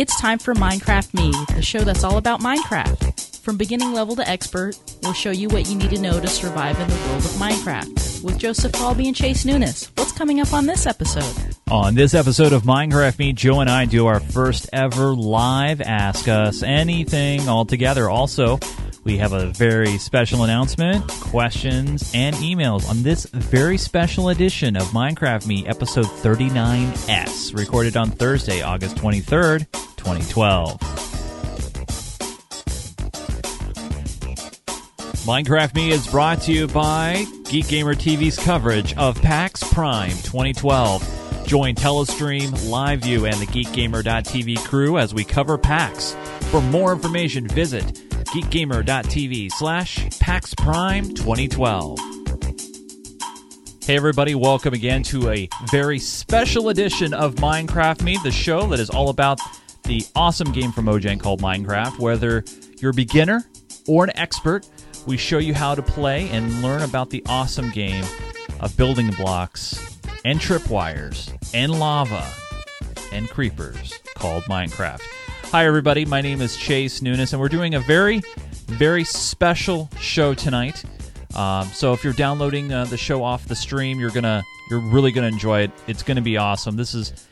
It's time for Minecraft Me, the show that's all about Minecraft. From beginning level to expert, we'll show you what you need to know to survive in the world of Minecraft. With Joseph Falby and Chase Nunes, what's coming up on this episode? On this episode of Minecraft Me, Joe and I do our first ever live Ask Us Anything all together. Also, we have a very special announcement, questions, and emails on this very special edition of Minecraft Me, episode 39S, recorded on Thursday, August 23rd, 2012. Minecraft Me is brought to you by Geek Gamer TV's coverage of PAX Prime 2012. Join Telestream, LiveView, and the GeekGamer.tv crew as we cover PAX. For more information, visit geekgamer.tv slash PAX Prime 2012. Hey everybody, welcome again to a very special edition of Minecraft Me, the show that is all about the awesome game from Mojang called Minecraft. Whether you're a beginner or an expert, we show you how to play and learn about the awesome game of building blocks and tripwires and lava and creepers called Minecraft. Hi, everybody. My name is Chase Nunes, and we're doing a very, very special show tonight. Um, so if you're downloading uh, the show off the stream, you're gonna, you're really gonna enjoy it. It's gonna be awesome. This is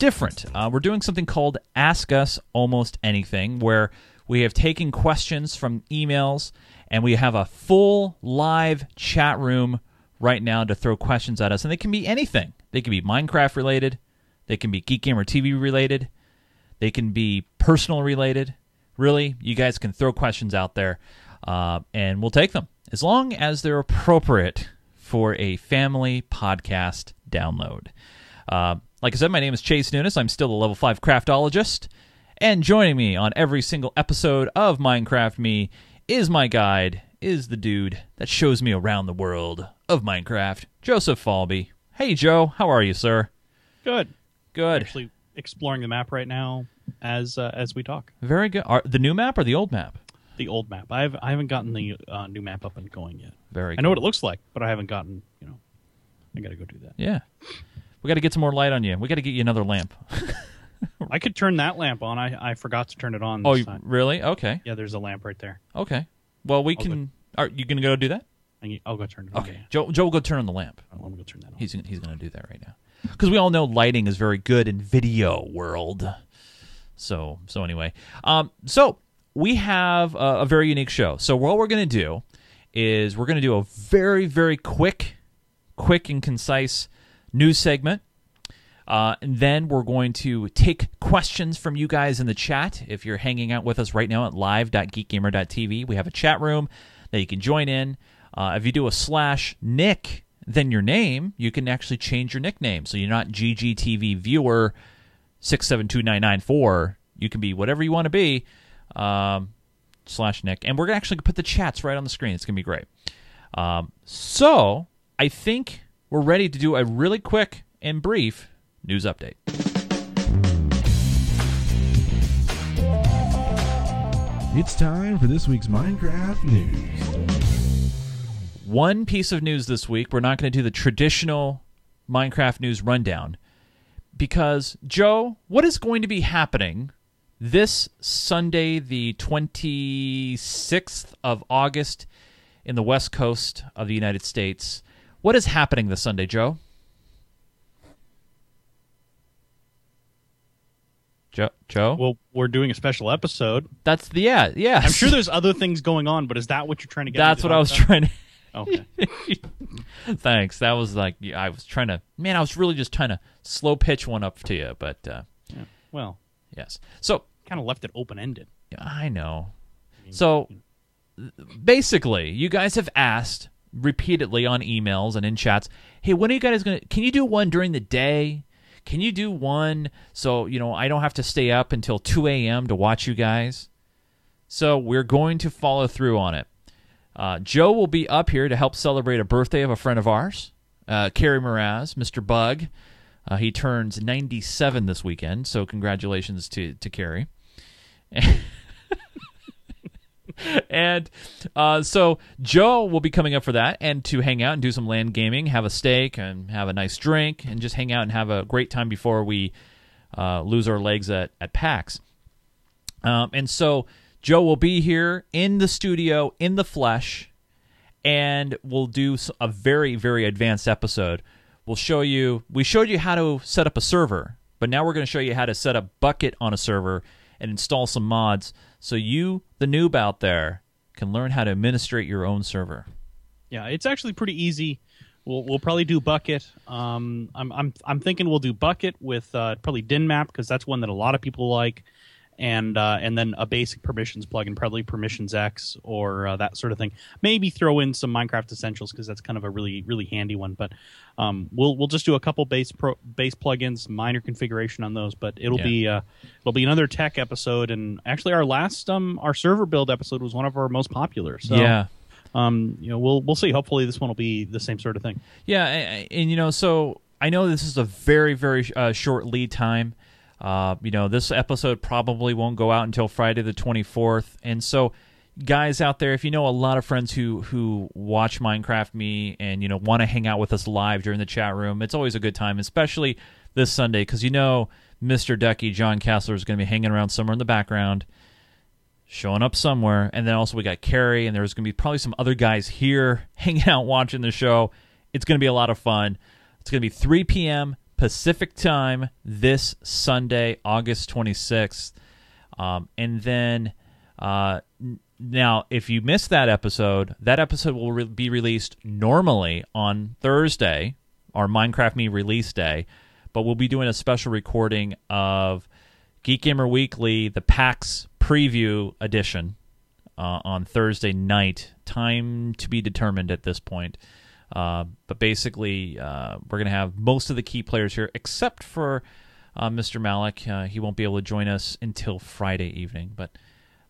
different. Uh, we're doing something called Ask Us Almost Anything, where we have taken questions from emails, and we have a full live chat room right now to throw questions at us, and they can be anything. They can be Minecraft related. They can be Geek Gamer TV related they can be personal related. Really, you guys can throw questions out there, uh, and we'll take them as long as they're appropriate for a family podcast download. Uh, like I said, my name is Chase Nunes. I'm still a level 5 craftologist. And joining me on every single episode of Minecraft Me is my guide, is the dude that shows me around the world of Minecraft, Joseph Falby. Hey, Joe. How are you, sir? Good. Good. Actually, exploring the map right now as uh, as we talk. Very good. Are, the new map or the old map? The old map. I've I haven't gotten the uh, new map up and going yet. Very. I know what it looks like, but I haven't gotten. You know, I got to go do that. Yeah, we got to get some more light on you. We got to get you another lamp. I could turn that lamp on. I I forgot to turn it on. oh, this time. really? Okay. Yeah, there's a lamp right there. Okay. Well, we I'll can. Are you gonna go do that? I, will go turn it on. Okay. Joe, Joe will go turn on the lamp. Let me go turn that on. He's he's gonna do that right now because we all know lighting is very good in video world. So so anyway, um, so we have a, a very unique show. So what we're gonna do is we're gonna do a very very quick, quick and concise news segment. Uh, and then we're going to take questions from you guys in the chat. If you're hanging out with us right now at live.geekgamer.tv, we have a chat room that you can join in. Uh, if you do a slash Nick then your name, you can actually change your nickname. So you're not GGTV viewer six seven two nine nine four. You can be whatever you want to be. Um, slash Nick, and we're actually gonna put the chats right on the screen. It's gonna be great. Um, so I think we're ready to do a really quick and brief news update. It's time for this week's Minecraft news one piece of news this week. We're not going to do the traditional Minecraft news rundown because, Joe, what is going to be happening this Sunday, the 26th of August, in the west coast of the United States? What is happening this Sunday, Joe? Joe, Joe. Well, we're doing a special episode. That's the yeah, yeah. I'm sure there's other things going on, but is that what you're trying to get? That's what I was trying to. Okay. Thanks. That was like I was trying to. Man, I was really just trying to slow pitch one up to you, but uh, yeah. well, yes. So kind of left it open ended. I know. So basically, you guys have asked repeatedly on emails and in chats, "Hey, when are you guys going to can you do one during the day? Can you do one so, you know, I don't have to stay up until 2 a.m. to watch you guys?" So, we're going to follow through on it. Uh, Joe will be up here to help celebrate a birthday of a friend of ours, uh, Carrie Mraz, Mr. Bug. Uh, he turns 97 this weekend, so congratulations to to Carrie. and uh, so Joe will be coming up for that and to hang out and do some land gaming, have a steak and have a nice drink, and just hang out and have a great time before we uh, lose our legs at at PAX. Um, and so Joe will be here in the studio in the flesh, and we'll do a very very advanced episode. We'll show you. We showed you how to set up a server, but now we're going to show you how to set up Bukkit on a server and install some mods, so you, the noob out there, can learn how to administrate your own server. Yeah, it's actually pretty easy. We'll we'll probably do Bukkit. Um, I'm I'm I'm thinking we'll do Bukkit with uh, probably DynMap because that's one that a lot of people like, and uh, and then a basic permissions plugin, probably PermissionsEx or uh, that sort of thing. Maybe throw in some Minecraft Essentials because that's kind of a really really handy one. But um, we'll we'll just do a couple base pro, base plugins, minor configuration on those. But it'll Yeah. be uh, it'll be another tech episode. And actually, our last um our server build episode was one of our most popular. So yeah, um, you know, we'll we'll see. Hopefully, this one will be the same sort of thing. Yeah, and, and you know, so I know this is a very very uh, short lead time. Uh, you know, this episode probably won't go out until Friday the twenty fourth, and so guys out there, if you know a lot of friends who who watch Minecraft Me and you know want to hang out with us live during the chat room, it's always a good time, especially this Sunday because you know Mr. Ducky John Kessler is going to be hanging around somewhere in the background showing up somewhere. And then also we got Carrie, and there's going to be probably some other guys here hanging out watching the show. It's going to be a lot of fun. It's going to be 3 p.m. Pacific time this Sunday, August 26th. Um, and then uh, now, if you missed that episode, that episode will re- be released normally on Thursday, our Minecraft Me release day. But we'll be doing a special recording of Geek Gamer Weekly, the PAX preview edition, uh, on Thursday night. Time to be determined at this point. Uh, but basically, uh, we're going to have most of the key players here, except for uh, Mr. Malik. Uh, he won't be able to join us until Friday evening. But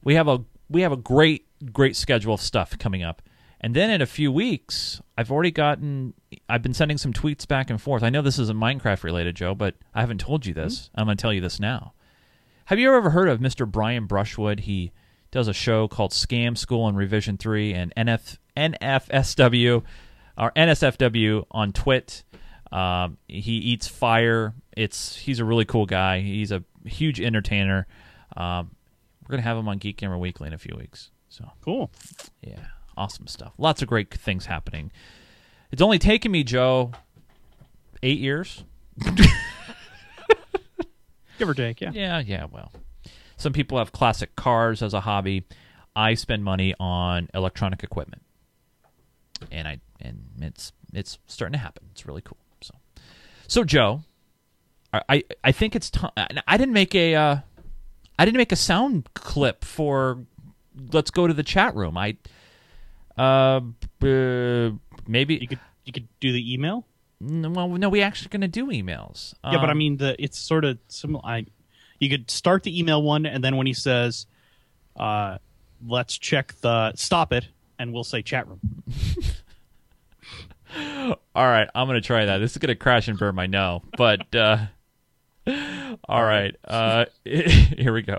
we have a we have a great great schedule of stuff coming up. And then in a few weeks, I've already gotten I've been sending some tweets back and forth. I know this isn't Minecraft related, Joe, but I haven't told you this. I'm going to tell you this now. Have you ever heard of Mr. Brian Brushwood? He does a show called Scam School and Revision 3 and NF, NFSW or NSFW on Twit. Um, he eats fire. It's he's a really cool guy. He's a huge entertainer. Um, we're gonna have him on Geek Gamer Weekly in a few weeks. So Cool. yeah, awesome stuff. Lots of great things happening. It's only taken me, Joe, eight years. Give or take, yeah. Yeah, yeah. Well, some people have classic cars as a hobby. I spend money on electronic equipment, and I and it's it's starting to happen. It's really cool. So, so Joe, I I, I think it's time. I didn't make a uh, I didn't make a sound clip for. Let's go to the chat room. I uh, uh maybe You could you could do the email. n- well no we actually going to do emails. yeah, but I Um, mean the it's sort of similar. I you could start the email one, and then when he says, uh, "Let's check the stop it," and we'll say chat room. All right, I'm gonna try that. This is gonna crash and burn my no, but uh, all right, uh, here we go.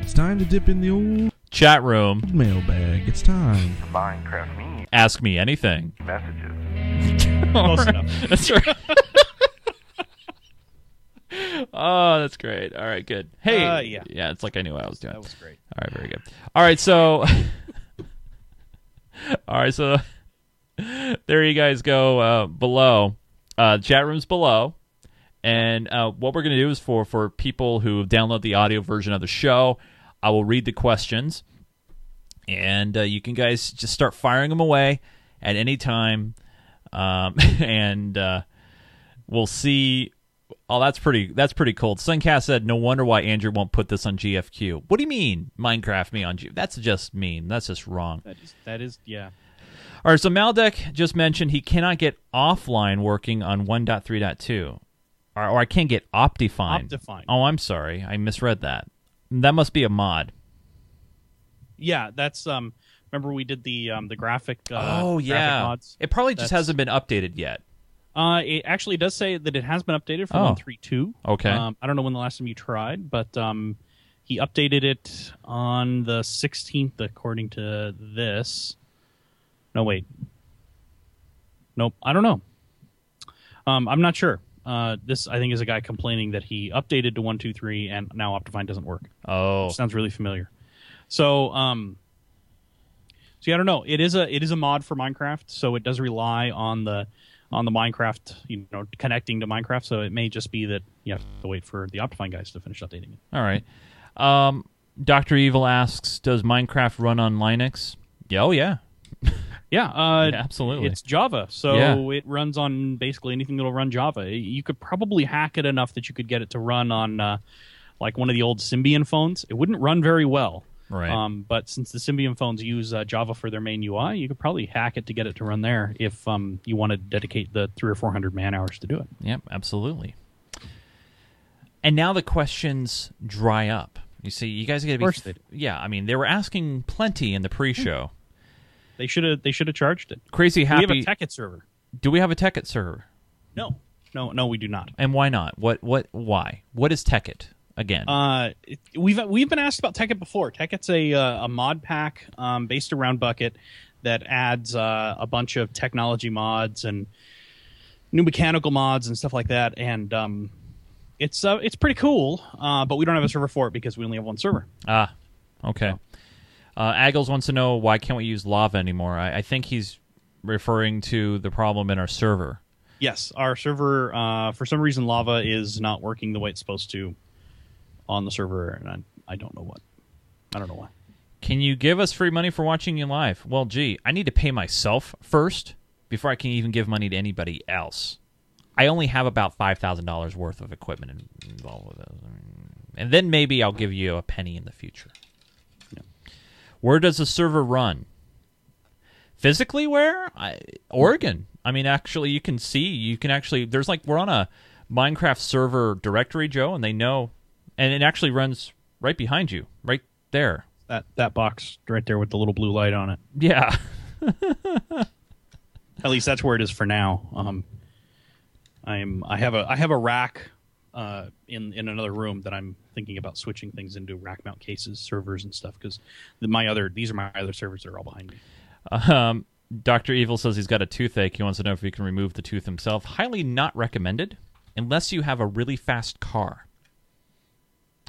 It's time to dip in the old Chat room, mailbag. It's time. Minecraft me ask me anything. messages. Close enough. That's right. oh, that's great. All right, good. Hey, Uh, yeah. yeah, it's like I knew what I was doing. That was great. All right, very good. All right, so all right, so there you guys go uh, below. Uh, chat rooms below, and uh, what we're gonna do is for for people who download the audio version of the show, I will read the questions, and uh, you can guys just start firing them away at any time, um, and uh, we'll see. Oh, that's pretty. That's pretty cold. Suncast said, "No wonder why Andrew won't put this on GFQ." What do you mean, Minecraft me on G? That's just mean. That's just wrong. That is that is yeah. All right. So Maldek just mentioned he cannot get offline working on 1.3.2, or, or I can't get Optifine. Optifine. Oh, I'm sorry. I misread that. That must be a mod. Yeah, that's um. Remember we did the um the graphic. Uh, oh graphic yeah. mods. It probably just That's- hasn't been updated yet. Uh, it actually does say that it has been updated for Oh. one three two. Okay. Um, I don't know when the last time you tried, but um, he updated it on the sixteenth, according to this. No, wait. Nope. I don't know. Um, I'm not sure. Uh, this I think is a guy complaining that he updated to one two three and now Optifine doesn't work. Oh, Sounds really familiar. So, um, so yeah, I don't know. It is a it is a mod for Minecraft, so it does rely on the on the Minecraft, you know, connecting to Minecraft. So it may just be that you have to wait for the Optifine guys to finish updating it. all right. Um, Doctor Evil asks, "Does Minecraft run on Linux?" Yeah, oh yeah, Yeah, uh, Yeah, absolutely. It's Java, so Yeah. it runs on basically anything that'll run Java. You could probably hack it enough that you could get it to run on uh, like one of the old Symbian phones. It wouldn't run very well, right. Um, but since the Symbian phones use uh, Java for their main UI, you could probably hack it to get it to run there if um, you want to dedicate the three or four hundred man hours to do it. Yep, absolutely. And now the questions dry up. You see, you guys got to be. course they do. yeah, I mean, they were asking plenty in the pre-show. They should have they should have charged it. Crazy happy. We have a Tekkit server. do we have a Tekkit server? No, no, no, we do not. And why not? What? What? Why? What is Tekkit again? Uh, we've we've been asked about Tekkit before. Tekkit's a uh, a mod pack um, based around Bukkit that adds uh, a bunch of technology mods and new mechanical mods and stuff like that. And um, it's uh, it's pretty cool. Uh, but we don't have a server for it because we only have one server. ah, okay. Uh, Aggles wants to know why can't we use lava anymore? I, I think he's referring to the problem in our server. Yes, our server uh, for some reason Lava is not working the way it's supposed to on the server, and I, I don't know what. I don't know why. Can you give us free money for watching you live? Well, gee, I need to pay myself first before I can even give money to anybody else. I only have about five thousand dollars worth of equipment involved with it, and then maybe I'll give you a penny in the future. Where does the server run? Physically, where? I, Oregon. I mean, actually, you can see. You can actually. There's like we're on a Minecraft server directory, Joe, and they know, and it actually runs right behind you, right there. That that box right there with the little blue light on it. Yeah. At least that's where it is for now. Um, I'm I have a I have a rack uh, in in another room that I'm thinking about switching things into rack mount cases, servers, and stuff because my other these are my other servers that are all behind me. Um, Dr. Evil says he's got a toothache. He wants to know if he can remove the tooth himself. Highly not recommended unless you have a really fast car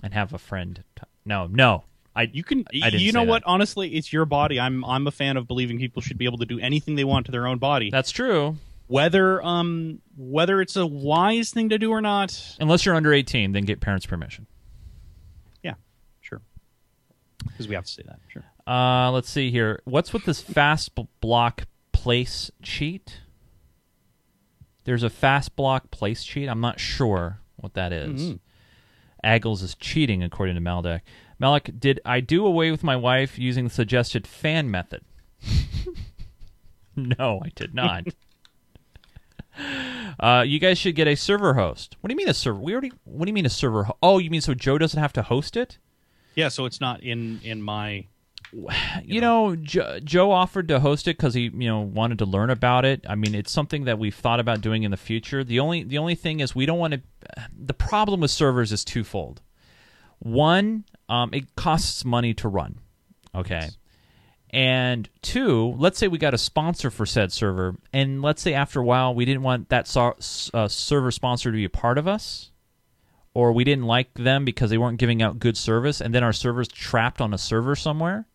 and have a friend. T- no, no. I You can I didn't you know what? that. Honestly, it's your body. I'm I'm a fan of believing people should be able to do anything they want to their own body. That's true. whether um whether it's a wise thing to do or not. Unless you're under 18, then get parents' permission. Yeah, sure. Because we have to say that. Sure. Uh, let's see here. What's with this fast block place cheat? There's a fast block place cheat. I'm not sure what that is. Mhm. Aggles is cheating, according to Maldek. Malik, did I do away with my wife using the suggested fan method? no, I did not. uh, you guys should get a server host. What do you mean a server? We already. What do you mean a server? Ho- oh, you mean so Joe doesn't have to host it? Yeah, so it's not in in my. you know, jo- Joe offered to host it because he, you know, wanted to learn about it. I mean, it's something that we've thought about doing in the future. The only, the only thing is we don't want to. The problem with servers is twofold. One, um, it costs money to run. Okay. And two, let's say we got a sponsor for said server, and let's say after a while we didn't want that so- uh, server sponsor to be a part of us, or we didn't like them because they weren't giving out good service, and then our server's trapped on a server somewhere,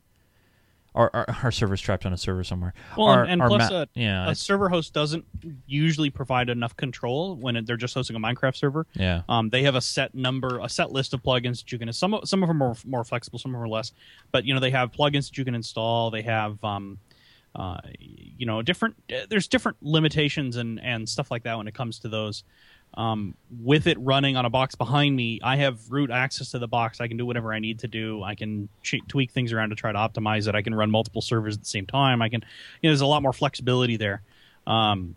or our, our server's trapped on a server somewhere. Well, Our- and, and our plus, ma- a, yeah, a server host doesn't usually provide enough control when it, they're just hosting a Minecraft server. yeah. Um, they have a set number, a set list of plugins that you can. Some some of them are more flexible, some of them are less. But you know, they have plugins that you can install. They have, um, uh, you know, different. uh, There's different limitations and and stuff like that when it comes to those. Um, with it running on a box behind me, I have root access to the box. I can do whatever I need to do. I can tweak things around to try to optimize it. I can run multiple servers at the same time. I can, you know, there's a lot more flexibility there. Um,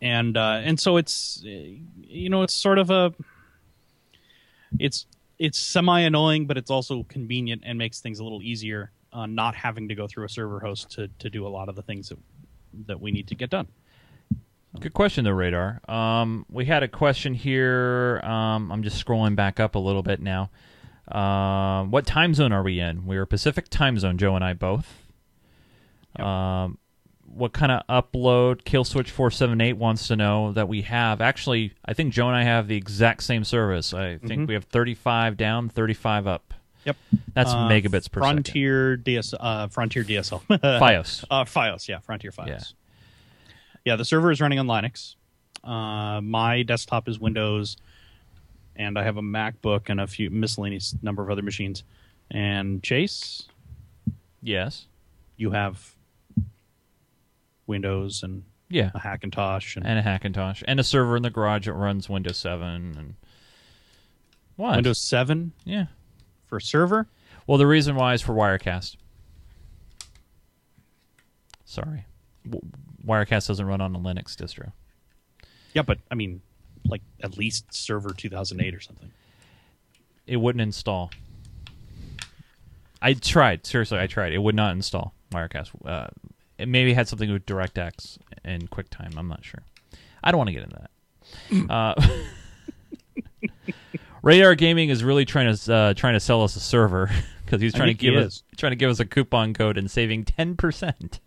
and uh, and so it's uh, you know it's sort of a it's it's semi annoying, but it's also convenient and makes things a little easier. Uh, not having to go through a server host to, to do a lot of the things that that we need to get done. Good question, though, Radar. Um, we had a question here. Um, I'm just scrolling back up a little bit now. Um, what time zone are we in? We're Pacific time zone, Joe and I both. Yep. Um, what kind of upload Killswitch four seven eight wants to know that we have. Actually, I think Joe and I have the exact same service. I think we have thirty five down, thirty five up. Yep. That's Uh, megabits per second. Frontier DS, uh, Frontier DSL. FiOS. Uh, FiOS, yeah, Frontier FiOS. Yeah. Yeah. the server is running on Linux. Uh, my desktop is Windows, and I have a MacBook and a few miscellaneous number of other machines. And Chase, Yes. you have Windows and Yeah. a Hackintosh, and, And a Hackintosh and a server in the garage that runs Windows seven and what? Windows 7 Yeah. for server. Well, the reason why is for Wirecast. Sorry, Wirecast doesn't run on a Linux distro. Yeah, but I mean, like at least server 2008 or something. It wouldn't install. I tried seriously. I tried. It would not install Wirecast. Uh, it maybe had something with DirectX and QuickTime. I'm not sure. I don't want to get into that. uh, Radar Gaming is really trying to uh, trying to sell us a server because he's trying to give us trying to give us a coupon code and saving ten percent.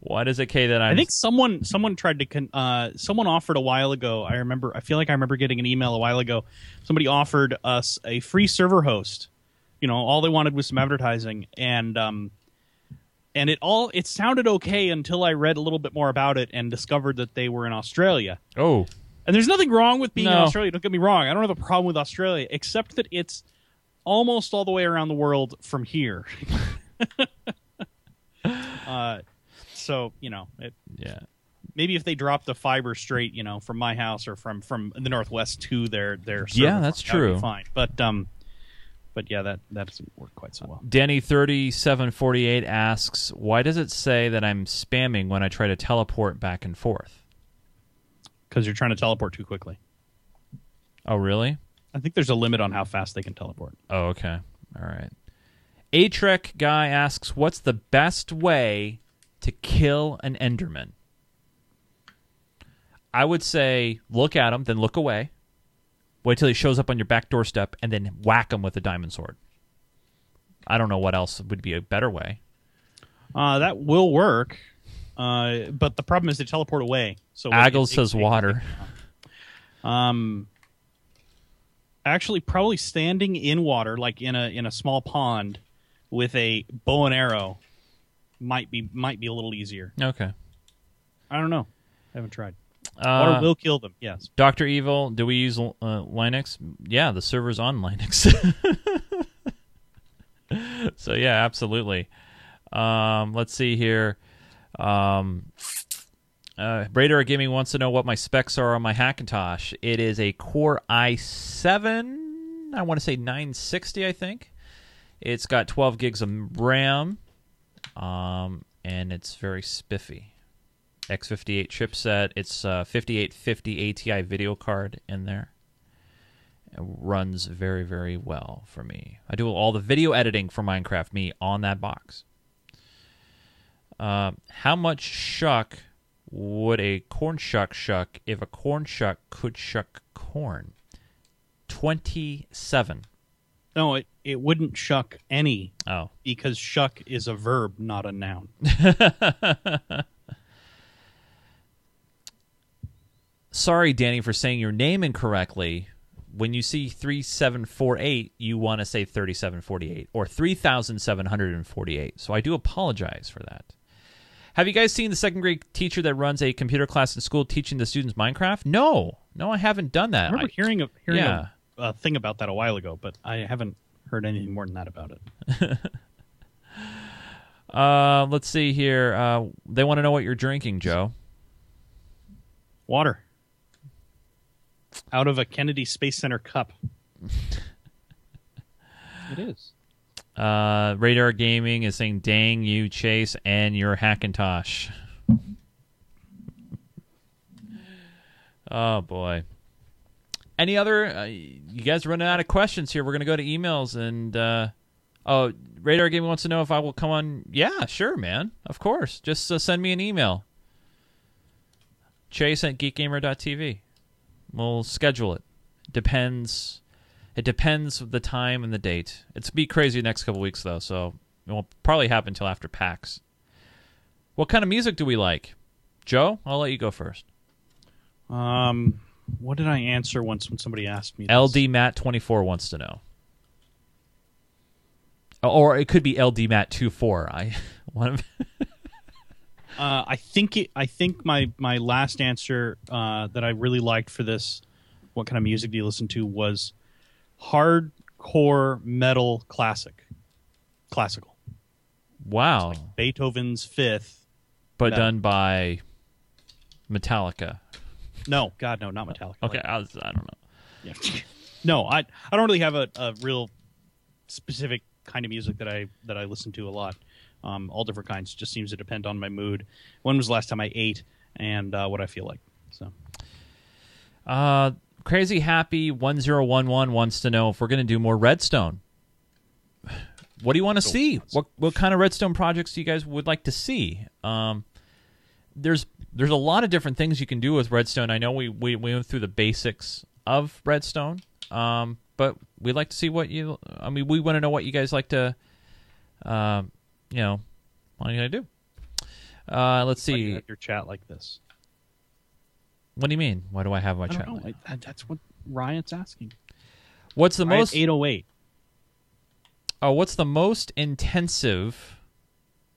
What is it, K? That I'm I think someone someone tried to con- uh, someone offered a while ago. I remember. I feel like I remember getting an email a while ago. Somebody offered us a free server host. You know, all they wanted was some advertising, and um, and it all it sounded okay until I read a little bit more about it and discovered that they were in Australia. Oh, And there's nothing wrong with being in Australia. Don't get me wrong. I don't have a problem with Australia, except that it's almost all the way around the world from here. uh, so you know, it, yeah. maybe if they dropped the fiber straight, you know, from my house or from from the northwest to their their server Yeah, that's farm, true. Fine, but um, but yeah, that that doesn't work quite so well. Danny thirty seven forty eight asks, "Why does it say that I'm spamming when I try to teleport back and forth?" Because you're trying to teleport too quickly. Oh, really? I think there's a limit on how fast they can teleport. Oh, okay. All right. A Trek guy asks, "What's the best way to kill an Enderman?" I would say look at him, then look away. Wait till he shows up on your back doorstep, and then whack him with a diamond sword. I don't know what else would be a better way. Uh, that will work, uh, but the problem is they teleport away. So Aggle says water. Um, actually, probably standing in water, like in a in a small pond, with a bow and arrow, might be might be a little easier. Okay. I don't know. I haven't tried. Water Uh, will kill them. Yes. Doctor Evil, do we use uh, Linux? Yeah, the server's on Linux. so yeah, absolutely. Um, let's see here. Um, uh, Radar Gaming wants to know what my specs are on my Hackintosh. It is a Core i7. I want to say 960. I think it's got 12 gigs of RAM, um, and it's very spiffy. X58 chipset. It's a 5850 ATI video card in there. It runs very, very well for me. I do all the video editing for Minecraft Me on that box. Uh, how much shuck would a corn shuck shuck if a corn shuck could shuck corn? 27. No, it it wouldn't shuck any Oh. because shuck is a verb, not a noun. Sorry, Danny, for saying your name incorrectly. When you see 3748, you want to say 3748 or 3748. So I do apologize for that. Have you guys seen the second grade teacher that runs a computer class in school teaching the students Minecraft? No. No, I haven't done that. I remember I- hearing of hearing yeah. a, a thing about that a while ago, but I haven't heard anything more than that about it. uh, let's see here. Uh, they want to know what you're drinking, Joe. Water out of a Kennedy Space Center cup. it is. Uh, Radar Gaming is saying, "Dang you, Chase, and your Hackintosh." oh boy. Any other? Uh, you guys running out of questions here. We're gonna go to emails and. Uh, oh, Radar Gaming wants to know if I will come on. Yeah, sure, man. Of course. Just uh, send me an email. Chase at geekgamer.tv. We'll schedule it. Depends. It depends the time and the date. It's be crazy the next couple weeks though, so it won't probably happen until after PAX. What kind of music do we like? Joe, I'll let you go first. Um, what did I answer once when somebody asked me? This? LD Matt twenty four wants to know, or it could be LD Matt 24 I one of Uh, I think it, I think my my last answer uh, that I really liked for this, what kind of music do you listen to, was hardcore metal classic, classical. wow, Beethoven's Fifth. but no. done by Metallica. No, God, no, not Metallica. Okay, I, was, I don't know. Yeah. no, I I don't really have a, a real specific kind of music that I that I listen to a lot. Um, all different kinds. Just seems to depend on my mood. When was the last time I ate and uh, what I feel like. So Uh, Crazy Happy one zero one one wants to know if we're going to do more Redstone. What do you want to see? What what kind of Redstone projects do you guys would like to see? Um, there's there's a lot of different things you can do with Redstone. I know we we, we went through the basics of Redstone, um, but we'd like to see what you. I mean, we want to know what you guys like to, um, you know, what are you gonna do? Uh, let's see. have your chat like this. What do you mean? Why do I have my I chat? know. I, that's what Riot's asking. What's the most 808. Oh, what's the most intensive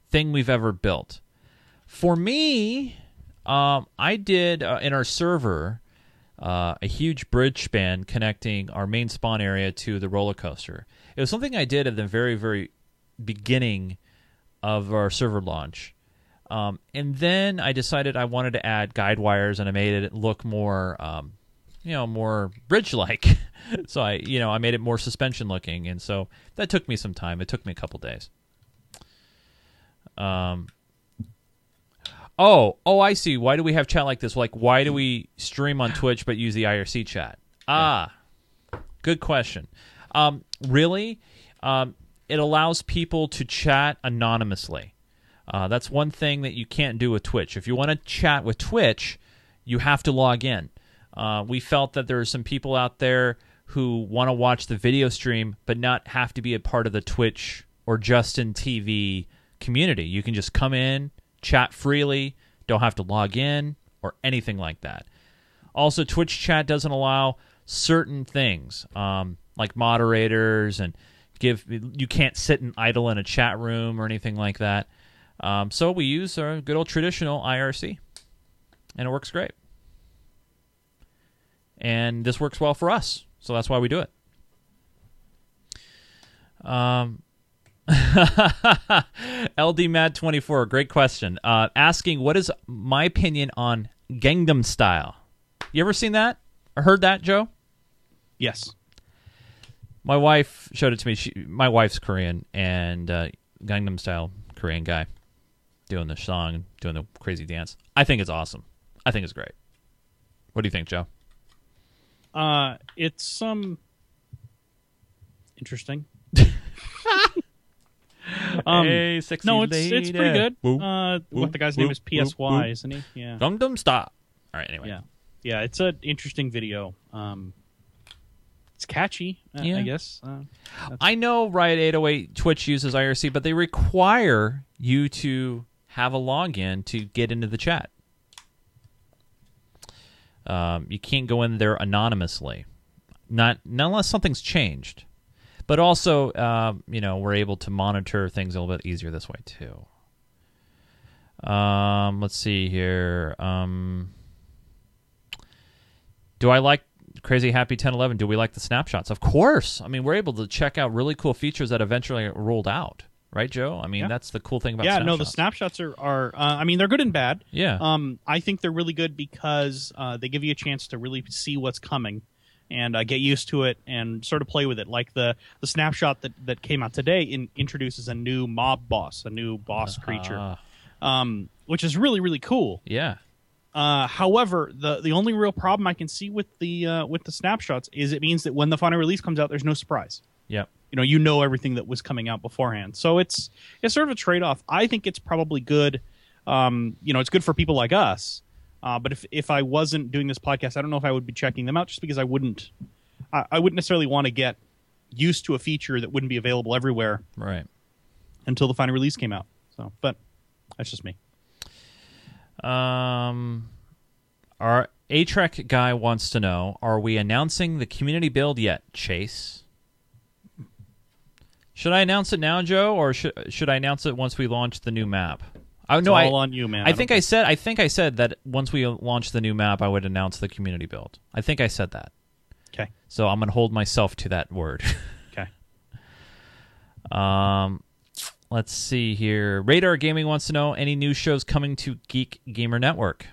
thing we've ever built? For me, um, I did uh, in our server uh, a huge bridge span connecting our main spawn area to the roller coaster. It was something I did at the very, very beginning of our server launch. Um, and then I decided I wanted to add guide wires, and I made it look more, um, you know, more bridge-like. so I, you know, I made it more suspension-looking, and so that took me some time. It took me a couple days. Um. Oh, oh, I see. Why do we have chat like this? Like, why do we stream on Twitch but use the IRC chat? Ah, good question. Um, really, um, it allows people to chat anonymously. Uh, that's one thing that you can't do with Twitch. If you want to chat with Twitch, you have to log in. Uh, we felt that there are some people out there who want to watch the video stream but not have to be a part of the Twitch or Justin TV community. You can just come in, chat freely, don't have to log in or anything like that. Also, Twitch chat doesn't allow certain things um, like moderators and give you can't sit and idle in a chat room or anything like that. Um, so we use our good old traditional IRC, and it works great. And this works well for us, so that's why we do it. Um, LD Mad twenty four, great question. Uh, asking what is my opinion on Gangnam Style. You ever seen that or heard that, Joe? Yes. My wife showed it to me. She, my wife's Korean and uh, Gangnam Style Korean guy doing the song, doing the crazy dance. I think it's awesome. I think it's great. What do you think, Joe? Uh, it's um interesting. um, hey, sexy no, it's it's pretty good. Woo, uh, woo, what the guy's woo, name is PSY, isn't he? Yeah. Gangnam stop. All right. Anyway. Yeah, yeah. It's an interesting video. Um, it's catchy, uh, Yeah. I guess. Uh, I know Riot 808 Twitch uses IRC, but they require you to have a login to get into the chat. Um, you can't go in there anonymously, not, not unless something's changed. But also, um, you know, we're able to monitor things a little bit easier this way too. Um, let's see here. Um, do I like Crazy Happy 1011? Do we like the snapshots? Of course. I mean, we're able to check out really cool features that eventually get rolled out, right, Joe? I mean, Yeah. that's the cool thing about yeah, snapshots. no, the snapshots are are. Uh, I mean, they're good and bad. Yeah. Um, I think they're really good because uh, they give you a chance to really see what's coming and uh, get used to it and sort of play with it. Like the the snapshot that that came out today in, introduces a new mob boss, a new boss creature, Ah, um, which is really really cool. yeah. Uh, however, the the only real problem I can see with the uh, with the snapshots is it means that when the final release comes out, there's no surprise. Yeah. You know, you know everything that was coming out beforehand. So it's it's sort of a trade off. I think it's probably good. Um, you know, it's good for people like us. Uh, but if if I wasn't doing this podcast, I don't know if I would be checking them out just because I wouldn't. I, I wouldn't necessarily want to get used to a feature that wouldn't be available everywhere Right. until the final release came out. So, but that's just me. Um, our A Trek guy wants to know: Are we announcing the community build yet, Chase? Should I announce it now, Joe, or should should I announce it once we launch the new map? I It's no, I, all on you, man. I think I said I think I said that once we launch the new map, I would announce the community build. I think I said that. Okay. So I'm gonna hold myself to that word. Okay. Um, let's see here. Radar Gaming wants to know any new shows coming to Geek Gamer Network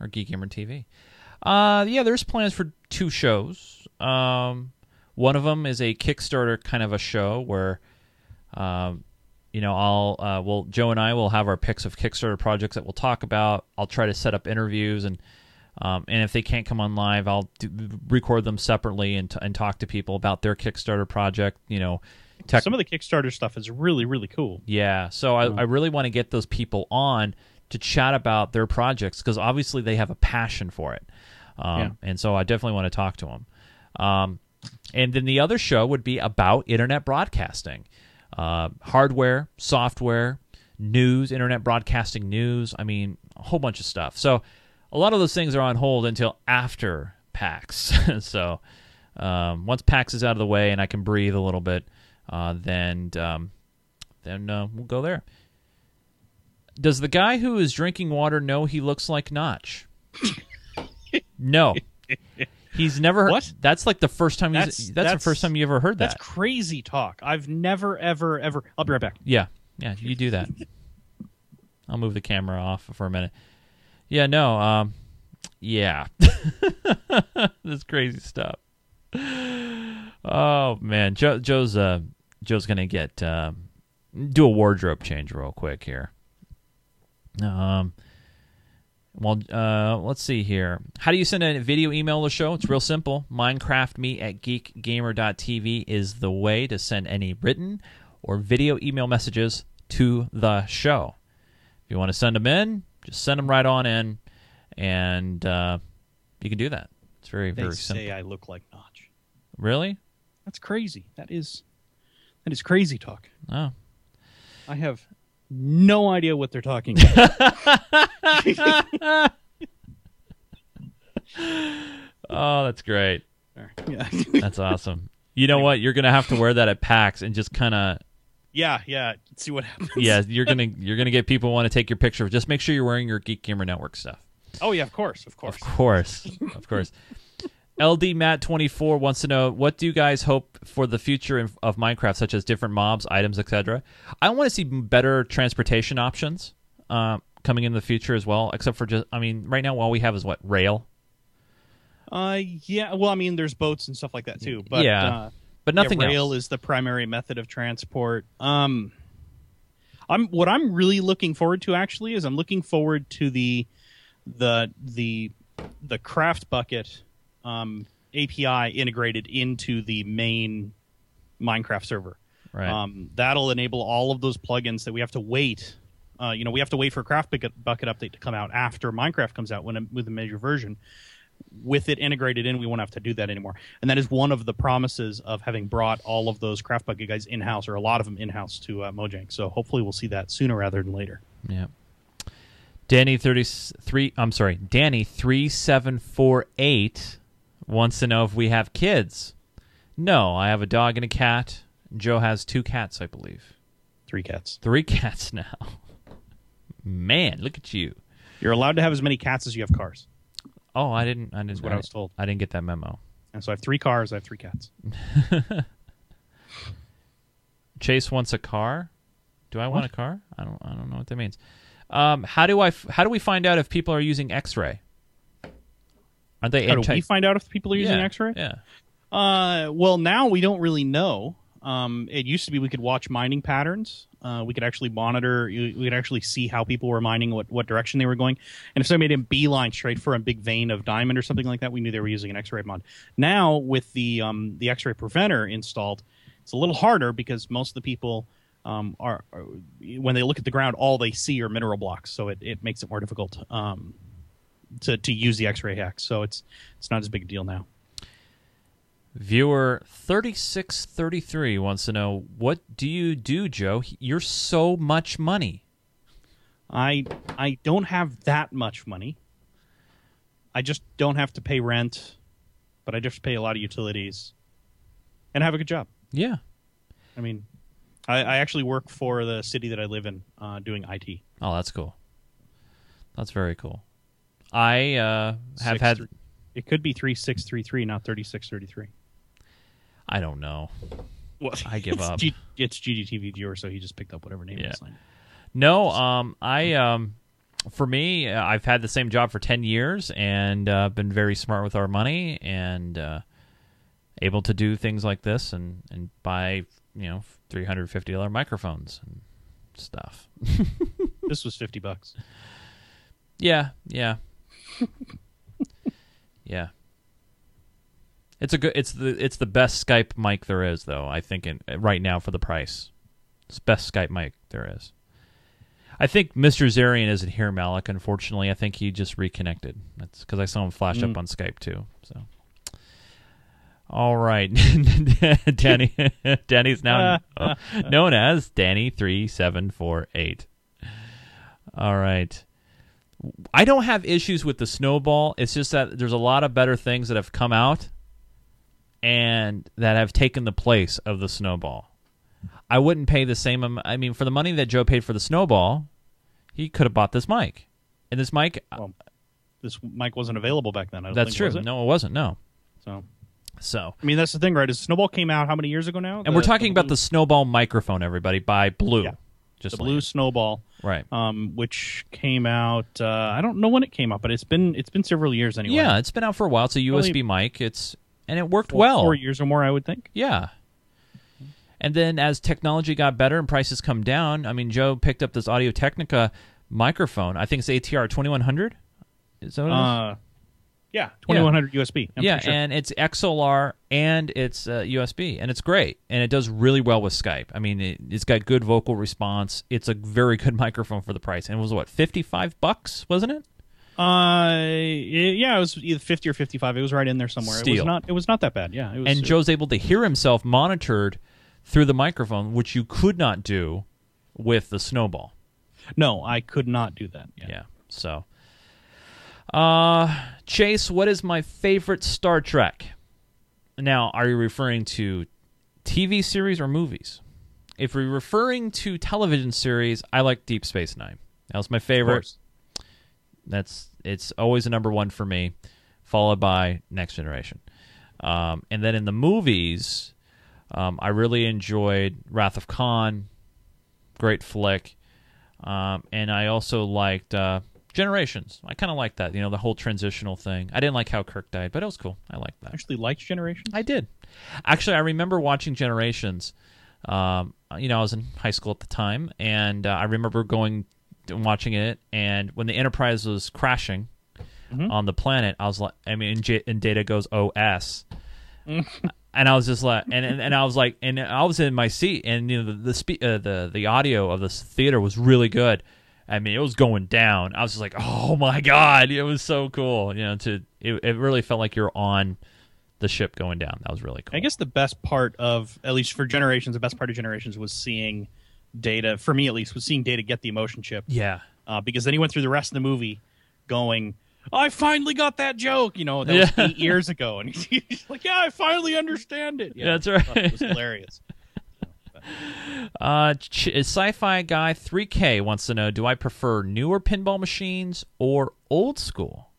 or Geek Gamer TV. Uh, yeah, there's plans for two shows. Um, one of them is a Kickstarter kind of a show where, um, you know, I'll uh, well, Joe and I will have our picks of Kickstarter projects that we'll talk about. I'll try to set up interviews and. Um, and if they can't come on live, I'll do, record them separately and, t- and talk to people about their Kickstarter project. You know, tech, Some of the Kickstarter stuff is really, really cool. yeah, so I, I really want to get those people on to chat about their projects because obviously they have a passion for it, um, Yeah. and so I definitely want to talk to them. Um, and then the other show would be about internet broadcasting, uh, hardware, software, news, internet broadcasting news. I mean, a whole bunch of stuff. So a lot of those things are on hold until after PAX. so um, once PAX is out of the way and I can breathe a little bit, uh, then um, then uh, we'll go there. Does the guy who is drinking water know he looks like Notch? no. He's never. What? That's like the first time. That's, That's- that's, the first time you ever heard that. That's crazy talk. I've never, ever, ever. I'll be right back. Yeah, yeah, you do that. I'll move the camera off for a minute. Yeah, no, um, yeah, this crazy stuff. Oh man, Joe, Joe's uh, Joe's gonna get um, do a wardrobe change real quick here. Um, well, uh, let's see here. How do you send a video email to the show? It's real simple. Minecraftme at geekgamer.tv is the way to send any written or video email messages to the show. If you want to send them in, just send them right on in, and uh, you can do that. It's very, They very say simple. I look like Notch. Really? That's crazy. That is, that is crazy talk. Oh, I have no idea what they're talking about. oh, that's great. yeah, That's awesome. You know what? You're gonna have to wear that at PAX and just kind of yeah, yeah. See what happens. yeah. You're gonna you're gonna get people want to take your picture. Just make sure you're wearing your Geek Gamer Network stuff. Oh yeah, of course, of course. Of course, of course. LD Matt twenty four wants to know what do you guys hope for the future of- of Minecraft, such as different mobs, items, etc. I want to see better transportation options uh, coming in the future as well. Except for just, I mean, right now all we have is what rail, Uh, yeah. Well, I mean, there's boats and stuff like that too. But Yeah, uh, but nothing yeah, rail else. is the primary method of transport. Um, I'm what I'm really looking forward to actually is I'm looking forward to the the the the CraftBukkit um, API integrated into the main Minecraft server. right. Um, that'll enable all of those plugins that we have to wait. Uh, you know, we have to wait for Craft Bucket, Bukkit update to come out after Minecraft comes out when with a major version. With it integrated in, we won't have to do that anymore. And that is one of the promises of having brought all of those CraftBukkit guys in house, or a lot of them in house to uh, Mojang. So hopefully, we'll see that sooner rather than later. Yeah. Danny thirty three. I'm sorry, Danny three seven four eight wants to know if we have kids. No, I have a dog and a cat. Joe has two cats, I believe. Three cats. Three cats now. Man, look at you. You're allowed to have as many cats as you have cars. Oh, I didn't. I didn't. what I was told. I didn't get that memo. And so I have three cars. I have three cats. Chase wants a car. Do I want a car? I don't. I don't know what that means. Um, how do I? f- How do we find out if people are using X-ray? Are they How do we find out if people are using yeah, X-ray? Yeah. Uh, well, now we don't really know. Um, it used to be we could watch mining patterns. Uh, we could actually monitor. you- We could actually see how people were mining, what what direction they were going, and if somebody made a beeline straight for a big vein of diamond or something like that, we knew they were using an X-ray mod. Now with the um, the X-ray preventer installed, it's a little harder because most of the people um, are, are when they look at the ground, all they see are mineral blocks, so it, it makes it more difficult um, to to use the X-ray hack. So it's it's not as big a deal now. Viewer 3633 wants to know what do you do, Joe? You're so much money. I I don't have that much money. I just don't have to pay rent, but I just pay a lot of utilities, and have a good job. Yeah. I mean, I, I actually work for the city that I live in, uh, doing IT. Oh, that's cool. That's very cool. I uh, have Six had. three- It could be three six three three, not thirty six thirty three. I don't know. Well, I give it's up. G, it's GGTV viewer, so he just picked up whatever name Yeah. was. No, um, I um, for me, uh, I've had the same job for ten years and uh, been very smart with our money and uh, able to do things like this and and buy you know three hundred fifty dollar microphones and stuff. This was fifty bucks. Yeah, yeah, yeah. It's a good. It's the it's the best Skype mic there is, though. I think in, right now for the price, it's the best Skype mic there is. I think Mr. Zarian isn't here, Malik. Unfortunately, I think he just reconnected. That's because I saw him flash up Mm. on Skype too. So, all right, Danny. Danny's now known as Danny three seven four eight. All right. I don't have issues with the snowball. It's just that there's a lot of better things that have come out and that have taken the place of the snowball. I wouldn't pay the same am- I mean for the money that Joe paid for the snowball, he could have bought this mic. And this mic uh, Well, this mic wasn't available back then. That's think, true. it? No, it wasn't. No. So So, I mean, that's the thing, right? Is Snowball came out how many years ago now? and we're talking about the snowball microphone everybody by Blue. Yeah. Just the blue Snowball, Right. um, which came out. Uh, I don't know when it came out, but it's been it's been several years anyway. Yeah, it's been out for a while. It's a USB Probably- mic. It's and it worked four, well. four years or more, I would think. Yeah. And then as technology got better and prices come down, I mean, Joe picked up this Audio Technica microphone. I think it's ATR 2100. Is that what it is? Uh, yeah, twenty one hundred USB. I'm yeah, sure. and it's XLR and it's uh, USB, and it's great, and it does really well with Skype. I mean, it, it's got good vocal response. It's a very good microphone for the price, and it was what fifty five bucks, wasn't it? Uh, yeah, it was either fifty or fifty five. It was right in there somewhere. It was not. It was not that bad. Yeah, it was. And Joe's able to hear himself monitored through the microphone, which you could not do with the Snowball. no, I could not do that. Yeah. Yeah. So, uh, Chase, what is my favorite Star Trek? Now, are you referring to TV series or movies? If we're referring to television series, I like Deep Space Nine. That was my favorite. That's it's always a number one for me, followed by Next Generation. Um, and then in the movies, um, I really enjoyed Wrath of Khan, great flick, um, and I also liked uh, Generations. I kind of like that, you know, the whole transitional thing. I didn't like how Kirk died, but it was cool. I liked that. Actually, liked Generation. I did. Actually, I remember watching Generations. Um, you know, I was in high school at the time, and uh, I remember going and watching it. And when the Enterprise was crashing Mhm. on the planet, I was like, I mean, and, J- and Data goes OS. And I was just like, and, and and I was like, and I was in my seat, and you know the the spe- uh, the the audio of this theater was really good. I mean, it was going down. I was just like, oh my god, it was so cool. You know, to it, it really felt like you're on the ship going down. That was really cool. I guess the best part of, at least for Generations, the best part of Generations was seeing Data. For me, at least, was seeing Data get the emotion chip. Yeah. uh, because then he went through the rest of the movie going, I finally got that joke. You know, that was eight years ago. And he's like, yeah, I finally understand it. Yeah, That's thought It was hilarious. Uh, ch- sci-fi guy 3K wants to know: Do I prefer newer pinball machines or old school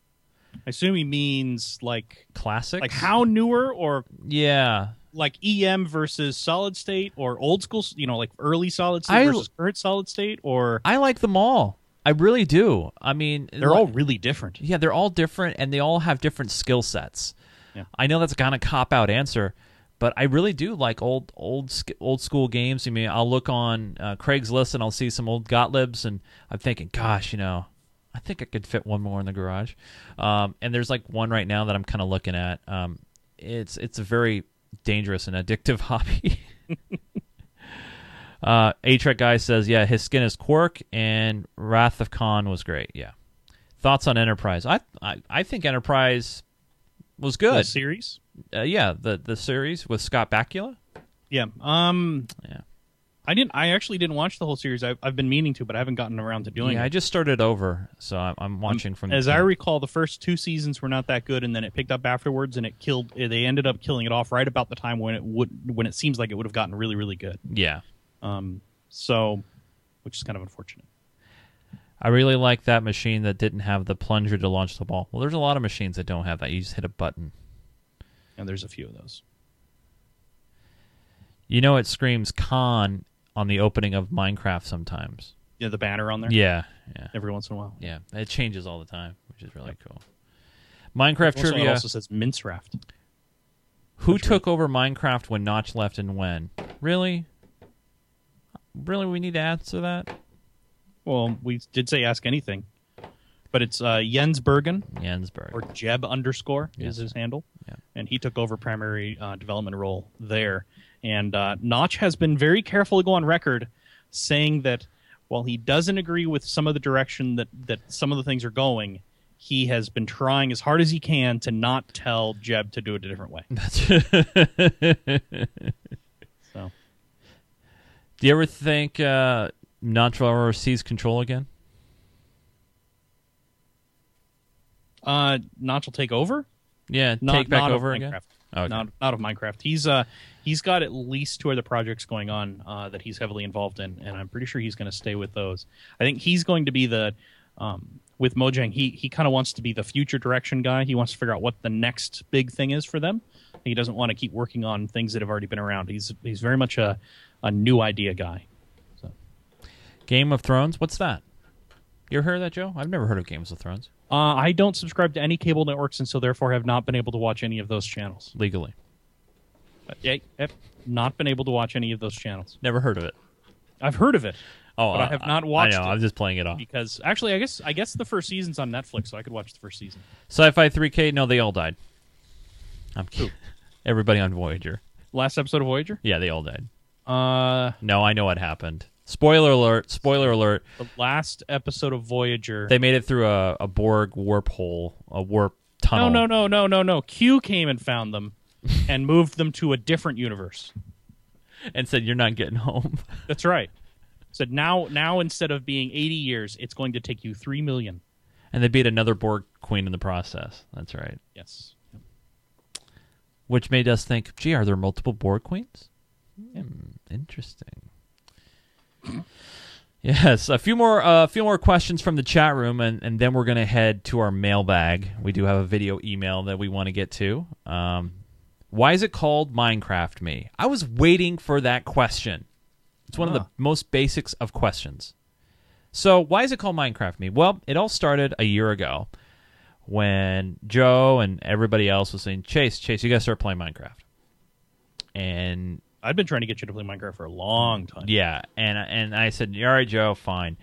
I assume he means like classic, like how newer or Yeah, like EM versus solid state or old school, you know, like early solid state I- versus current solid state or I like them all. I really do. I mean, they're all really different. yeah, they're all different, and they all have different skill sets. Yeah. I know that's kind of cop out answer, but I really do like old old old school games. I mean, I'll look on uh, Craigslist and I'll see some old Gottliebs, and I'm thinking, gosh, you know, I think I could fit one more in the garage. Um, and there's like one right now that I'm kind of looking at. Um, it's it's a very dangerous and addictive hobby. uh, A Trek guy says, yeah, his skin is Quark, and Wrath of Khan was great. Yeah. Thoughts on Enterprise? I I, I think Enterprise was The good. series. Uh, yeah, the the series with Scott Bakula. Yeah. Um. Yeah. I didn't. I actually didn't watch the whole series. I've, I've been meaning to, but I haven't gotten around to doing yeah, I just started over, so I'm, I'm watching from. As the I recall, the first two seasons were not that good, and then it picked up afterwards, and it killed. They ended up killing it off right about the time when it would, when it seems like it would have gotten really, really good. yeah, Um, so, which is kind of unfortunate. I really like that machine that didn't have the plunger to launch the ball. Well, there's a lot of machines that don't have that. You just hit a button. And there's a few of those. You know, it screams "Khan" on the opening of Minecraft sometimes. Yeah, the banner on there. Yeah, yeah, every once in a while. yeah. It changes all the time, which is really cool. Minecraft Also, trivia. also says Minceraft. Who Which took over Minecraft when Notch left and when? Really? Really, we need to answer that? Well, we did say ask anything, but it's uh, Jens Bergen Jensberg. or Jeb underscore is his handle, Yeah. and he took over primary uh, development role there. And uh, Notch has been very careful to go on record saying that while he doesn't agree with some of the direction that that some of the things are going, he has been trying as hard as he can to not tell Jeb to do it a different way. So Do you ever think uh, Notch will ever seize control again? uh, Notch will take over. Yeah, Not, take back over again. Minecraft. Okay. Not not of Minecraft. He's uh he's got at least two other projects going on uh, that he's heavily involved in, and I'm pretty sure he's going to stay with those. I think he's going to be the um, with Mojang. He he kind of wants to be the future direction guy. He wants to figure out what the next big thing is for them. He doesn't want to keep working on things that have already been around. He's he's very much a a new idea guy. Game of Thrones. What's that? You ever heard of that, Joe? I've never heard of Games of Thrones Uh, I don't subscribe to any cable networks, and so therefore have not been able to watch any of those channels. legally. Uh, yeah, I've not been able to watch any of those channels. Never heard of it. I've heard of it. Oh, But I have not watched I know. it. I'm just playing it off. because actually, I guess I guess the first season's on Netflix, so I could watch the first season. Sci-Fi 3K. No, they all died. I'm kidding. Everybody on Voyager. Last episode of Voyager. Yeah, they all died. Uh, No, I know what happened. Spoiler alert! Spoiler alert! the last episode of Voyager. They made it through a, a Borg warp hole, a warp tunnel. no, no, no, no, no, no. Q came and found them, and moved them to a different universe. and said you're not getting home. That's right. Said now, now instead of being eighty years, it's going to take you three million. and they beat another Borg queen in the process. That's right. Yes. Which made us think, gee, are there multiple Borg queens? Hmm, interesting. Yes, a few more, uh, a few more questions from the chat room, and, and then we're gonna head to our mailbag. We do have a video email that we want to get to. Um, why is it called Minecraft Me? I was waiting for that question. It's one of the Ah. most basics of questions. So, why is it called Minecraft Me? Well, it all started a year ago when Joe and everybody else was saying, "Chase, Chase, you got to start playing Minecraft." And I've been trying to get you to play Minecraft for a long time. yeah, and and I said, "All right, Joe, fine.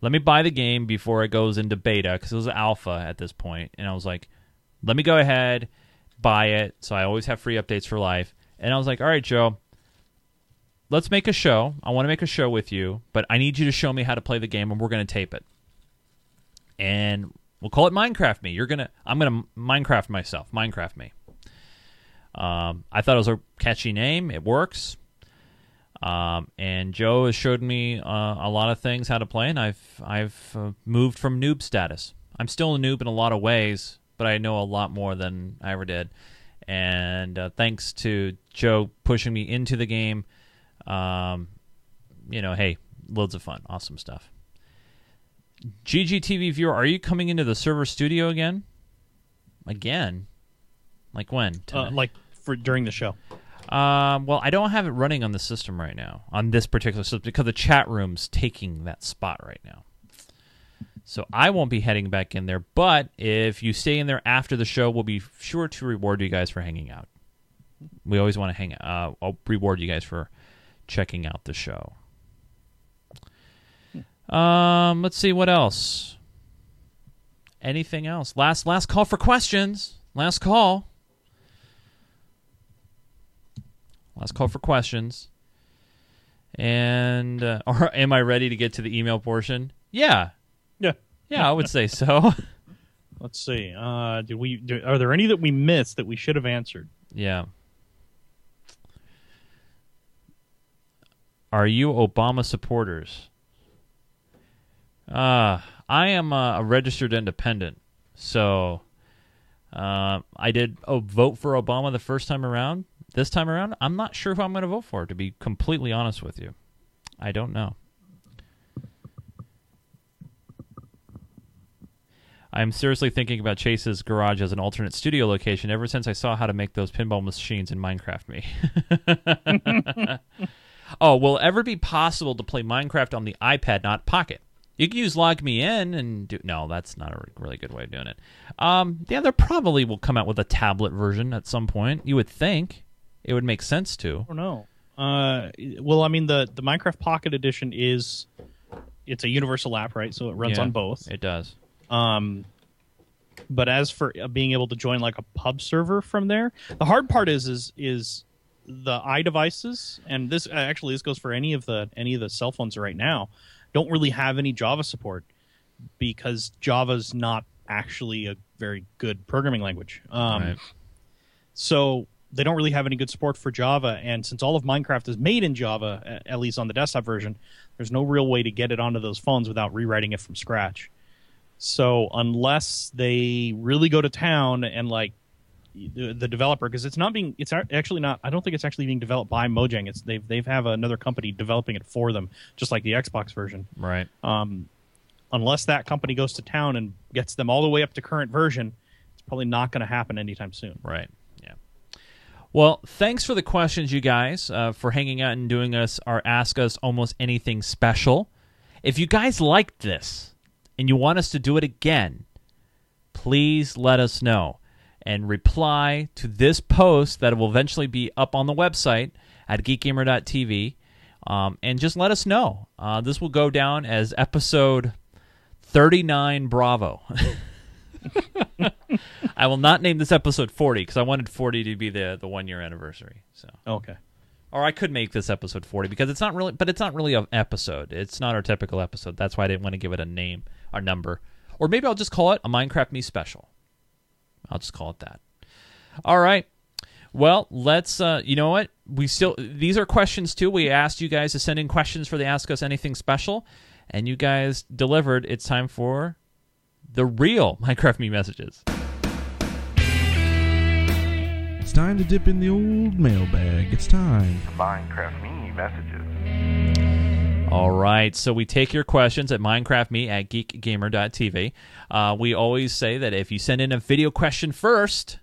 Let me buy the game before it goes into beta because it was alpha at this point." And I was like, "Let me go ahead, buy it, so I always have free updates for life." And I was like, "All right, Joe, let's make a show. I want to make a show with you, but I need you to show me how to play the game, and we're going to tape it. And we'll call it Minecraft Me. You're gonna, I'm gonna Minecraft myself. Minecraft Me." Um, I thought it was a catchy name. It works. Um, and Joe has showed me uh, a lot of things how to play, and I've I've uh, moved from noob status. I'm still a noob in a lot of ways, but I know a lot more than I ever did. And uh, thanks to Joe pushing me into the game, um, you know, hey, loads of fun, awesome stuff. GGTV viewer, are you coming into the server studio again? Again? Like when? Uh, like for during the show. Um, well, I don't have it running on the system right now, on this particular system, because the chat room's taking that spot right now. So I won't be heading back in there, but if you stay in there after the show, we'll be sure to reward you guys for hanging out. We always want to hang Uh, I'll reward you guys for checking out the show. Um, let's see what else. Anything else? Last last call for questions. Last call. Last call for questions. And uh, or am I ready to get to the email portion? Yeah, Yeah. yeah, I would say so. Let's see. Uh, did we? Do, are there any that we missed that we should have answered? yeah. Are you Obama supporters? Uh, I am a, a registered independent, so uh, I did oh, vote for Obama the first time around. This time around, I'm not sure who I'm going to vote for. To be completely honest with you, I don't know. I'm seriously thinking about Chase's garage as an alternate studio location ever since I saw how to make those pinball machines in Minecraft Me. oh, will it ever be possible to play Minecraft on the iPad, not Pocket? You can use Log Me In and do. No, that's not a really good way of doing it. Um, yeah, there probably will come out with a tablet version at some point. You would think it would make sense to. I don't know. Uh, well, I mean the the Minecraft Pocket Edition is it's a universal app, right? So it runs Yeah, on both. It does. Um, but as for uh, being able to join like a pub server from there, the hard part is is is the iDevices, and this actually this goes for any of the any of the cell phones right now, don't really have any Java support because Java's not actually a very good programming language. Um, Right. so they don't really have any good support for Java, and since all of Minecraft is made in Java, at least on the desktop version, there's no real way to get it onto those phones without rewriting it from scratch. So unless they really go to town and like the, the developer, because it's not being, it's actually not. I don't think it's actually being developed by Mojang. It's they've they've have another company developing it for them, just like the Xbox version Right. um, unless that company goes to town and gets them all the way up to current version, it's probably not going to happen anytime soon. Right. Well, thanks for the questions, you guys, uh, for hanging out and doing us our Ask Us Almost Anything special. If you guys liked this and you want us to do it again, please let us know and reply to this post that will eventually be up on the website at geekgamer.tv um, and just let us know. Uh, this will go down as episode 39 Bravo. I will not name this episode 40 because I wanted 40 to be the the one year anniversary. So, Okay. or I could make this episode 40 because it's not really, but it's not really an episode. It's not our typical episode. That's why I didn't want to give it a name, our number, or maybe I'll just call it a Minecraft Me special. I'll just call it that. All right. Well, let's. Uh, you know what? We still these are questions too. We asked you guys to send in questions for the Ask Us Anything special, and you guys delivered. It's time for the real Minecraft Me messages. It's time to dip in the old mailbag. It's time. Minecraft Me messages. All right, so we take your questions at minecraftme at geekgamer.tv. Uh, we always say that if you send in a video question first,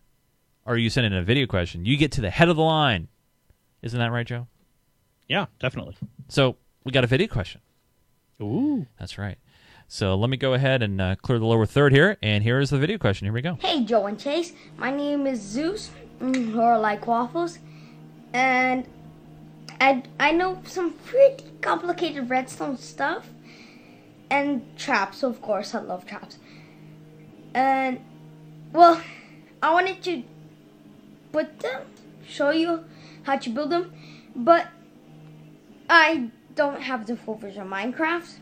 or you send in a video question, you get to the head of the line. Isn't that right, Joe? Yeah, definitely. So we got a video question. Ooh. That's right. So let me go ahead and uh, clear the lower third here, and here is the video question. Here we go. Hey, Joe and Chase. My name is Zeus, or like waffles, and I I know some pretty complicated redstone stuff and traps. Of course, I love traps. And well, I wanted to put them, show you how to build them, but I don't have the full version of Minecraft.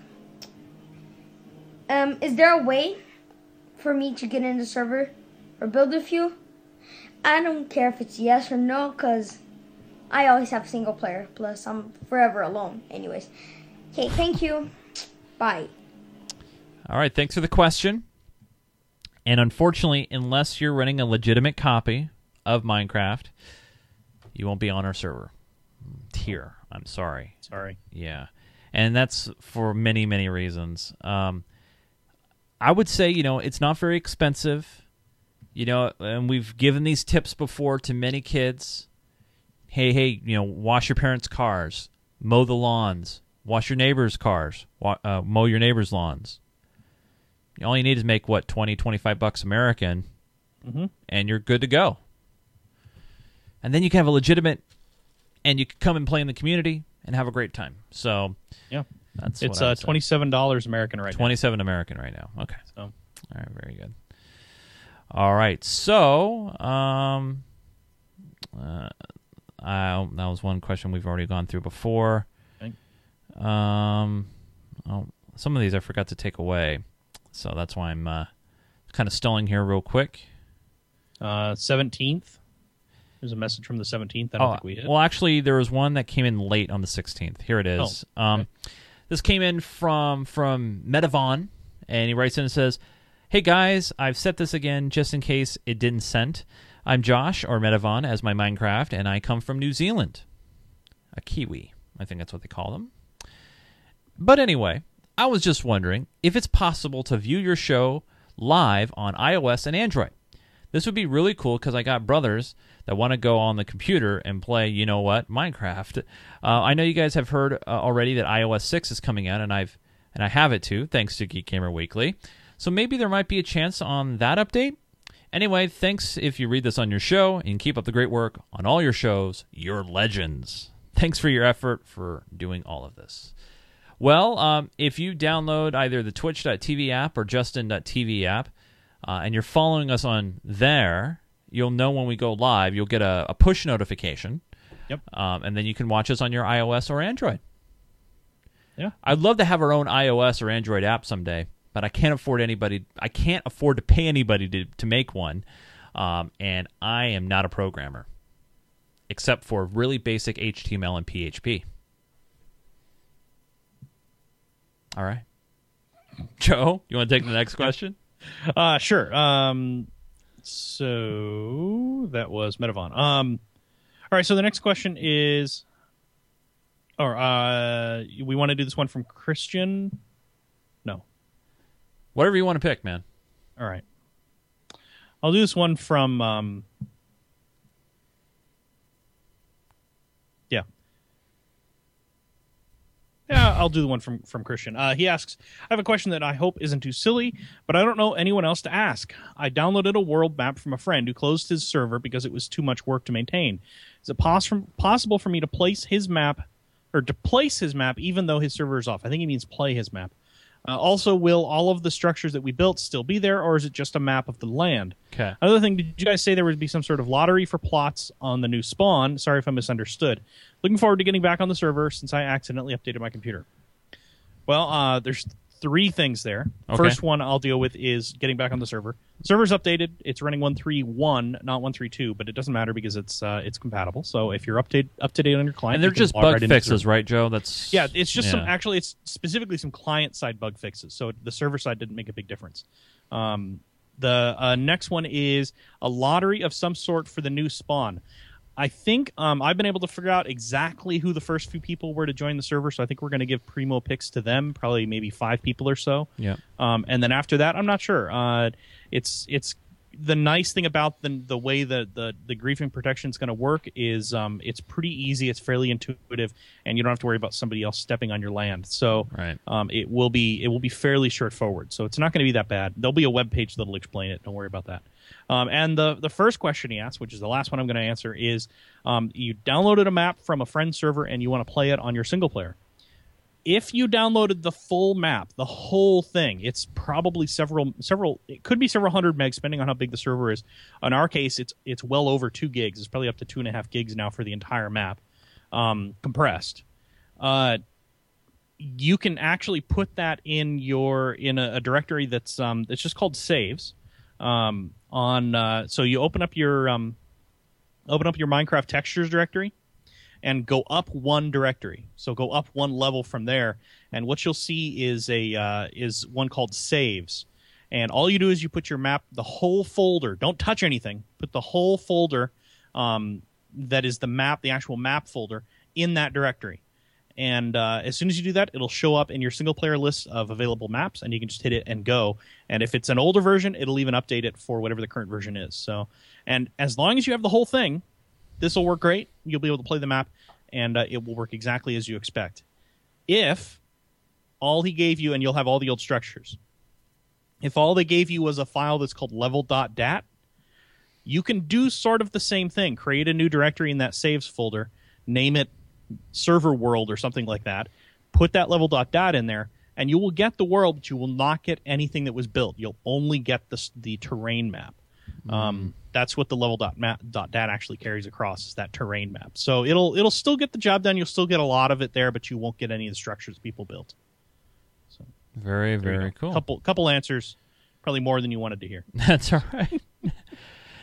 Um, is there a way for me to get in the server or build a few? I don't care if it's yes or no, cause I always have single player. Plus, I'm forever alone. Anyways, okay, thank you. Bye. All right, thanks for the question. And unfortunately, unless you're running a legitimate copy of Minecraft, you won't be on our server here. I'm sorry. Sorry. Yeah, and that's for many many reasons. Um, I would say you know it's not very expensive. You know, and we've given these tips before to many kids. Hey, hey, you know, wash your parents' cars, mow the lawns, wash your neighbors' cars, wa- uh, mow your neighbors' lawns. All you need is make what 20, 25 bucks American, Mhm. and you're good to go. And then you can have a legitimate, and you can come and play in the community and have a great time. So Yeah. that's It's uh, twenty seven dollars American right Twenty-seven American right now. Okay. So All right. Very good. All right. So, um, uh, I, that was one question we've already gone through before. Um, oh, some of these I forgot to take away, so that's why I'm uh, kind of stalling here real quick. uh seventeenth. There's a message from the 17th. I don't think we hit. Oh, well, actually, there was one that came in late on the 16th. Here it is. Oh, um, this came in from from Metavon, and he writes in and says, "Hey guys, I've set this again just in case it didn't send. I'm Josh or Metavon as my Minecraft, and I come from New Zealand, a Kiwi. I think that's what they call them. But anyway, I was just wondering if it's possible to view your show live on iOS and Android. This would be really cool because I got brothers that want to go on the computer and play, you know what, Minecraft. Uh, I know you guys have heard uh, already that iOS 6 is coming out, and I've and I have it too, thanks to Geek Gamer Weekly. So maybe there might be a chance on that update. Anyway, thanks if you read this on your show, and keep up the great work on all your shows. You're legends. Thanks for your effort for doing all of this. Well, um, if you download either the Twitch.tv app or Justin.tv app, uh, and you're following us on there, you'll know when we go live. You'll get a, a push notification. Yep. Um, and then you can watch us on your iOS or Android. Yeah. I'd love to have our own iOS or Android app someday, but I can't afford anybody. I can't afford to pay anybody to to make one, um, and I am not a programmer, except for really basic HTML and PHP. All right, Joe, you want to take the next question? Uh, sure. Um, so that was Metavon. Um, all right. So the next question is, or uh, we want to do this one from Christian. Whatever you want to pick, man. All right. I'll do this one from. Um, yeah. Yeah, I'll do the one from from Christian. Uh, he asks, "I have a question that I hope isn't too silly, but I don't know anyone else to ask. I downloaded a world map from a friend who closed his server because it was too much work to maintain. Is it poss- possible for me to place his map, or to place his map even though his server is off? I think he means play his map. Uh, also, will all of the structures that we built still be there, or is it just a map of the land? Okay. Another thing, did you guys say there would be some sort of lottery for plots on the new spawn? Sorry if I misunderstood. Looking forward to getting back on the server since I accidentally updated my computer. Well, uh, there's three things there. Okay. First one I'll deal with is getting back on the server. Server's updated. It's running one three one, not one three two, but it doesn't matter because it's uh, it's compatible. So if you're up to up to date on your client, And they're just bug right fixes, right, Joe? That's Yeah, it's just some. Actually, it's specifically some client side bug fixes. So the server side didn't make a big difference. Um, the uh, next one is a lottery of some sort for the new spawn. I think um, I've been able to figure out exactly who the first few people were to join the server. So I think we're going to give primo picks to them, probably maybe five people or so. Yeah. Um, and then after that, I'm not sure. Uh, it's it's the nice thing about the the way that the the griefing protection is going to work is um, it's pretty easy. It's fairly intuitive, and you don't have to worry about somebody else stepping on your land. So Right. um, it will be it will be fairly straightforward. So it's not going to be that bad. There'll be a web page that'll explain it. Don't worry about that. Um, and the the first question he asked, which is the last one I'm going to answer, is um, you downloaded a map from a friend's server and you want to play it on your single player if you downloaded the full map, the whole thing, it's probably several several it could be several hundred megs depending on how big the server is. In our case, it's it's well over two gigs. It's probably up to two and a half gigs now for the entire map, um, compressed. Uh, you can actually put that in your in a, a directory that's um that's just called saves. Um, on uh, so you open up your um, open up your Minecraft textures directory and go up one directory. So go up one level from there, and what you'll see is a uh, is one called saves. And all you do is you put your map, the whole folder. Don't touch anything. Put the whole folder, um, that is the map, the actual map folder, in that directory. And uh, as soon as you do that, it'll show up in your single player list of available maps, and you can just hit it and go. And if it's an older version, it'll even update it for whatever the current version is. So, and as long as you have the whole thing, this will work great. You'll be able to play the map, and uh, it will work exactly as you expect. If all he gave you, and you'll have all the old structures. If all they gave you was a file that's called level.dat, you can do sort of the same thing. Create a new directory in that saves folder, name it server world or something like that. Put that level.dat in there, and you will get the world, but you will not get anything that was built. You'll only get the, the terrain map. Um, that's what the level dot map dot dat actually carries across is that terrain map. So it'll it'll still get the job done. You'll still get a lot of it there, but you won't get any of the structures people built. So Very, very cool. Couple couple answers, probably more than you wanted to hear. That's all right.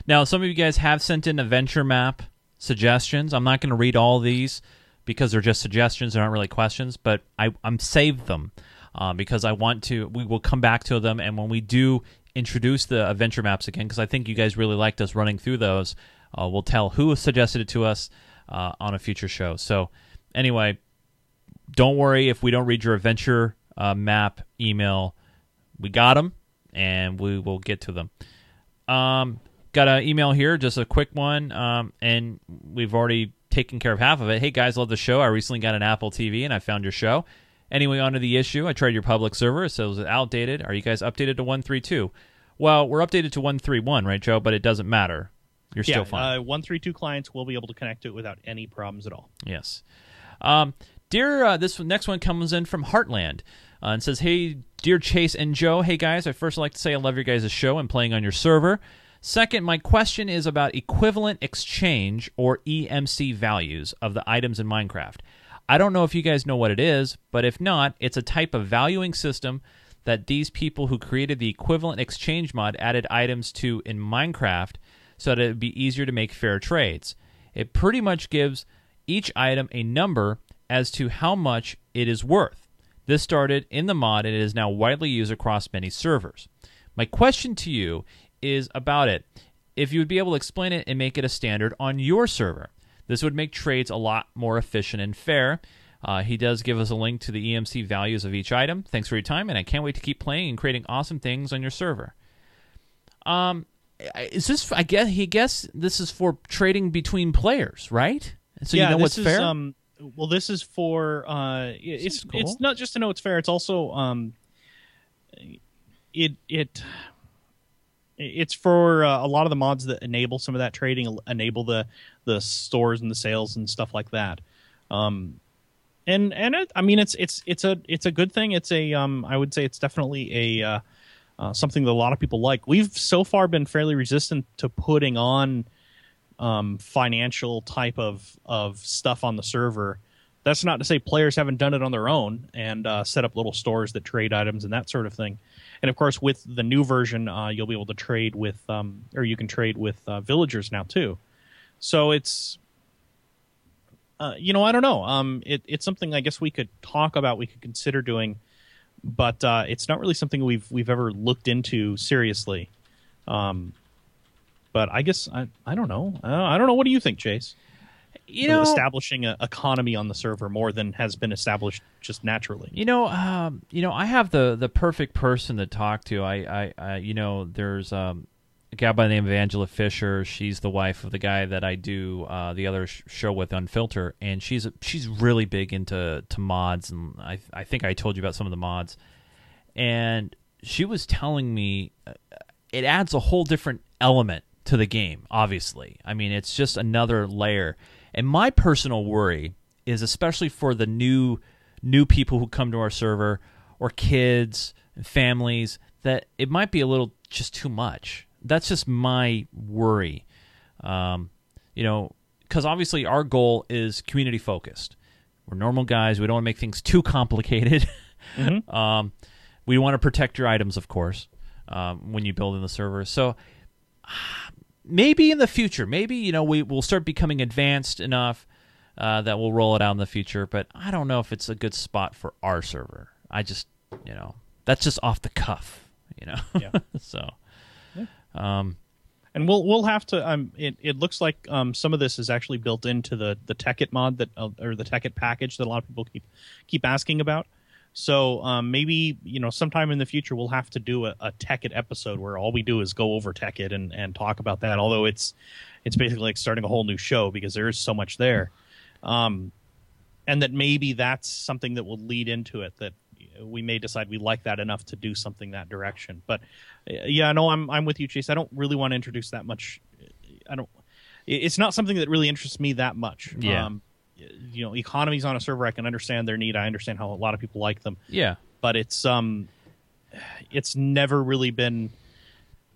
Now, some of you guys have sent in adventure map suggestions. I'm not going to read all these because they're just suggestions; they're not really questions. But I, I'm saved them uh, because I want to. We will come back to them, and when we do introduce the adventure maps again, because I think you guys really liked us running through those, uh, we'll tell who suggested it to us uh, on a future show. So, anyway, don't worry if we don't read your adventure uh, map email. We got them, and we will get to them. Um, got an email here, just a quick one, um, and we've already taken care of half of it. Hey guys, love the show. I recently got an Apple TV, and I found your show. Anyway, onto the issue. I tried your public server. so It says it's outdated. Are you guys updated to 132? Well, we're updated to 131, right, Joe? But it doesn't matter. You're still fine. uh, one three two clients will be able to connect to it without any problems at all. Yes. Um, dear, uh, this next one comes in from Heartland uh, and says, "Hey, dear Chase and Joe. Hey guys, I first like to say I love your guys' show and playing on your server. Second, my question is about equivalent exchange or EMC values of the items in Minecraft. I don't know if you guys know what it is, but if not, it's a type of valuing system that these people who created the equivalent exchange mod added items to in Minecraft so that it would be easier to make fair trades. It pretty much gives each item a number as to how much it is worth. This started in the mod and it is now widely used across many servers. My question to you is about it. If you would be able to explain it and make it a standard on your server, this would make trades a lot more efficient and fair. Uh, he does give us a link to the EMC values of each item. Thanks for your time, and I can't wait to keep playing and creating awesome things on your server. Um, is this? I guess he guess this is for trading between players, right? So yeah, you know what's is, fair. Um, well, this is for uh, it's cool. it's not just to know it's fair. It's also um, it it it's for uh, a lot of the mods that enable some of that trading, enable the the stores and the sales and stuff like that. Um, and and it, I mean it's it's it's a it's a good thing. It's a um, I would say it's definitely a uh, uh, something that a lot of people like. We've so far been fairly resistant to putting on um, financial type of of stuff on the server. That's not to say players haven't done it on their own and uh, set up little stores that trade items and that sort of thing. And of course, with the new version, uh, you'll be able to trade with, um, or you can trade with uh, villagers now too. So it's, uh, you know, I don't know. Um, it, it's something I guess we could talk about. We could consider doing, but uh, it's not really something we've we've ever looked into seriously. Um, but I guess I I don't know. Uh, I don't know. What do you think, Chase? You know, establishing an economy on the server more than has been established just naturally. You know, um, you know, I have the the perfect person to talk to. I, I, I you know, there's um, a guy by the name of Angela Fisher. She's the wife of the guy that I do uh, the other sh- show with Unfilter, and she's she's really big into to mods, and I I think I told you about some of the mods, and she was telling me uh, it adds a whole different element to the game. Obviously, I mean, it's just another layer. And my personal worry is especially for the new new people who come to our server or kids and families that it might be a little just too much. That's just my worry. Um, you know, because obviously our goal is community focused. We're normal guys. We don't want to make things too complicated. Mm-hmm. um, we want to protect your items, of course, um, when you build in the server. So maybe in the future, maybe you know we will start becoming advanced enough uh, that we'll roll it out in the future. But I don't know if it's a good spot for our server. I just you know that's just off the cuff, you know. Yeah. so, um, And we'll we'll have to. Um, it, it looks like um, some of this is actually built into the the Tekkit mod that uh, or the Tekkit package that a lot of people keep keep asking about. So um, maybe you know sometime in the future we'll have to do a, a Tekkit episode where all we do is go over Tekkit and, and talk about that. Although it's it's basically like starting a whole new show because there is so much there, um, and that maybe that's something that will lead into it that we may decide we like that enough to do something that direction. But uh, yeah, no, I'm I'm with you, Chase. I don't really want to introduce that much. I don't. It's not something that really interests me that much. Yeah. Um, you know, economies on a server, I can understand their need. I understand how a lot of people like them, yeah, but it's um, it's never really been.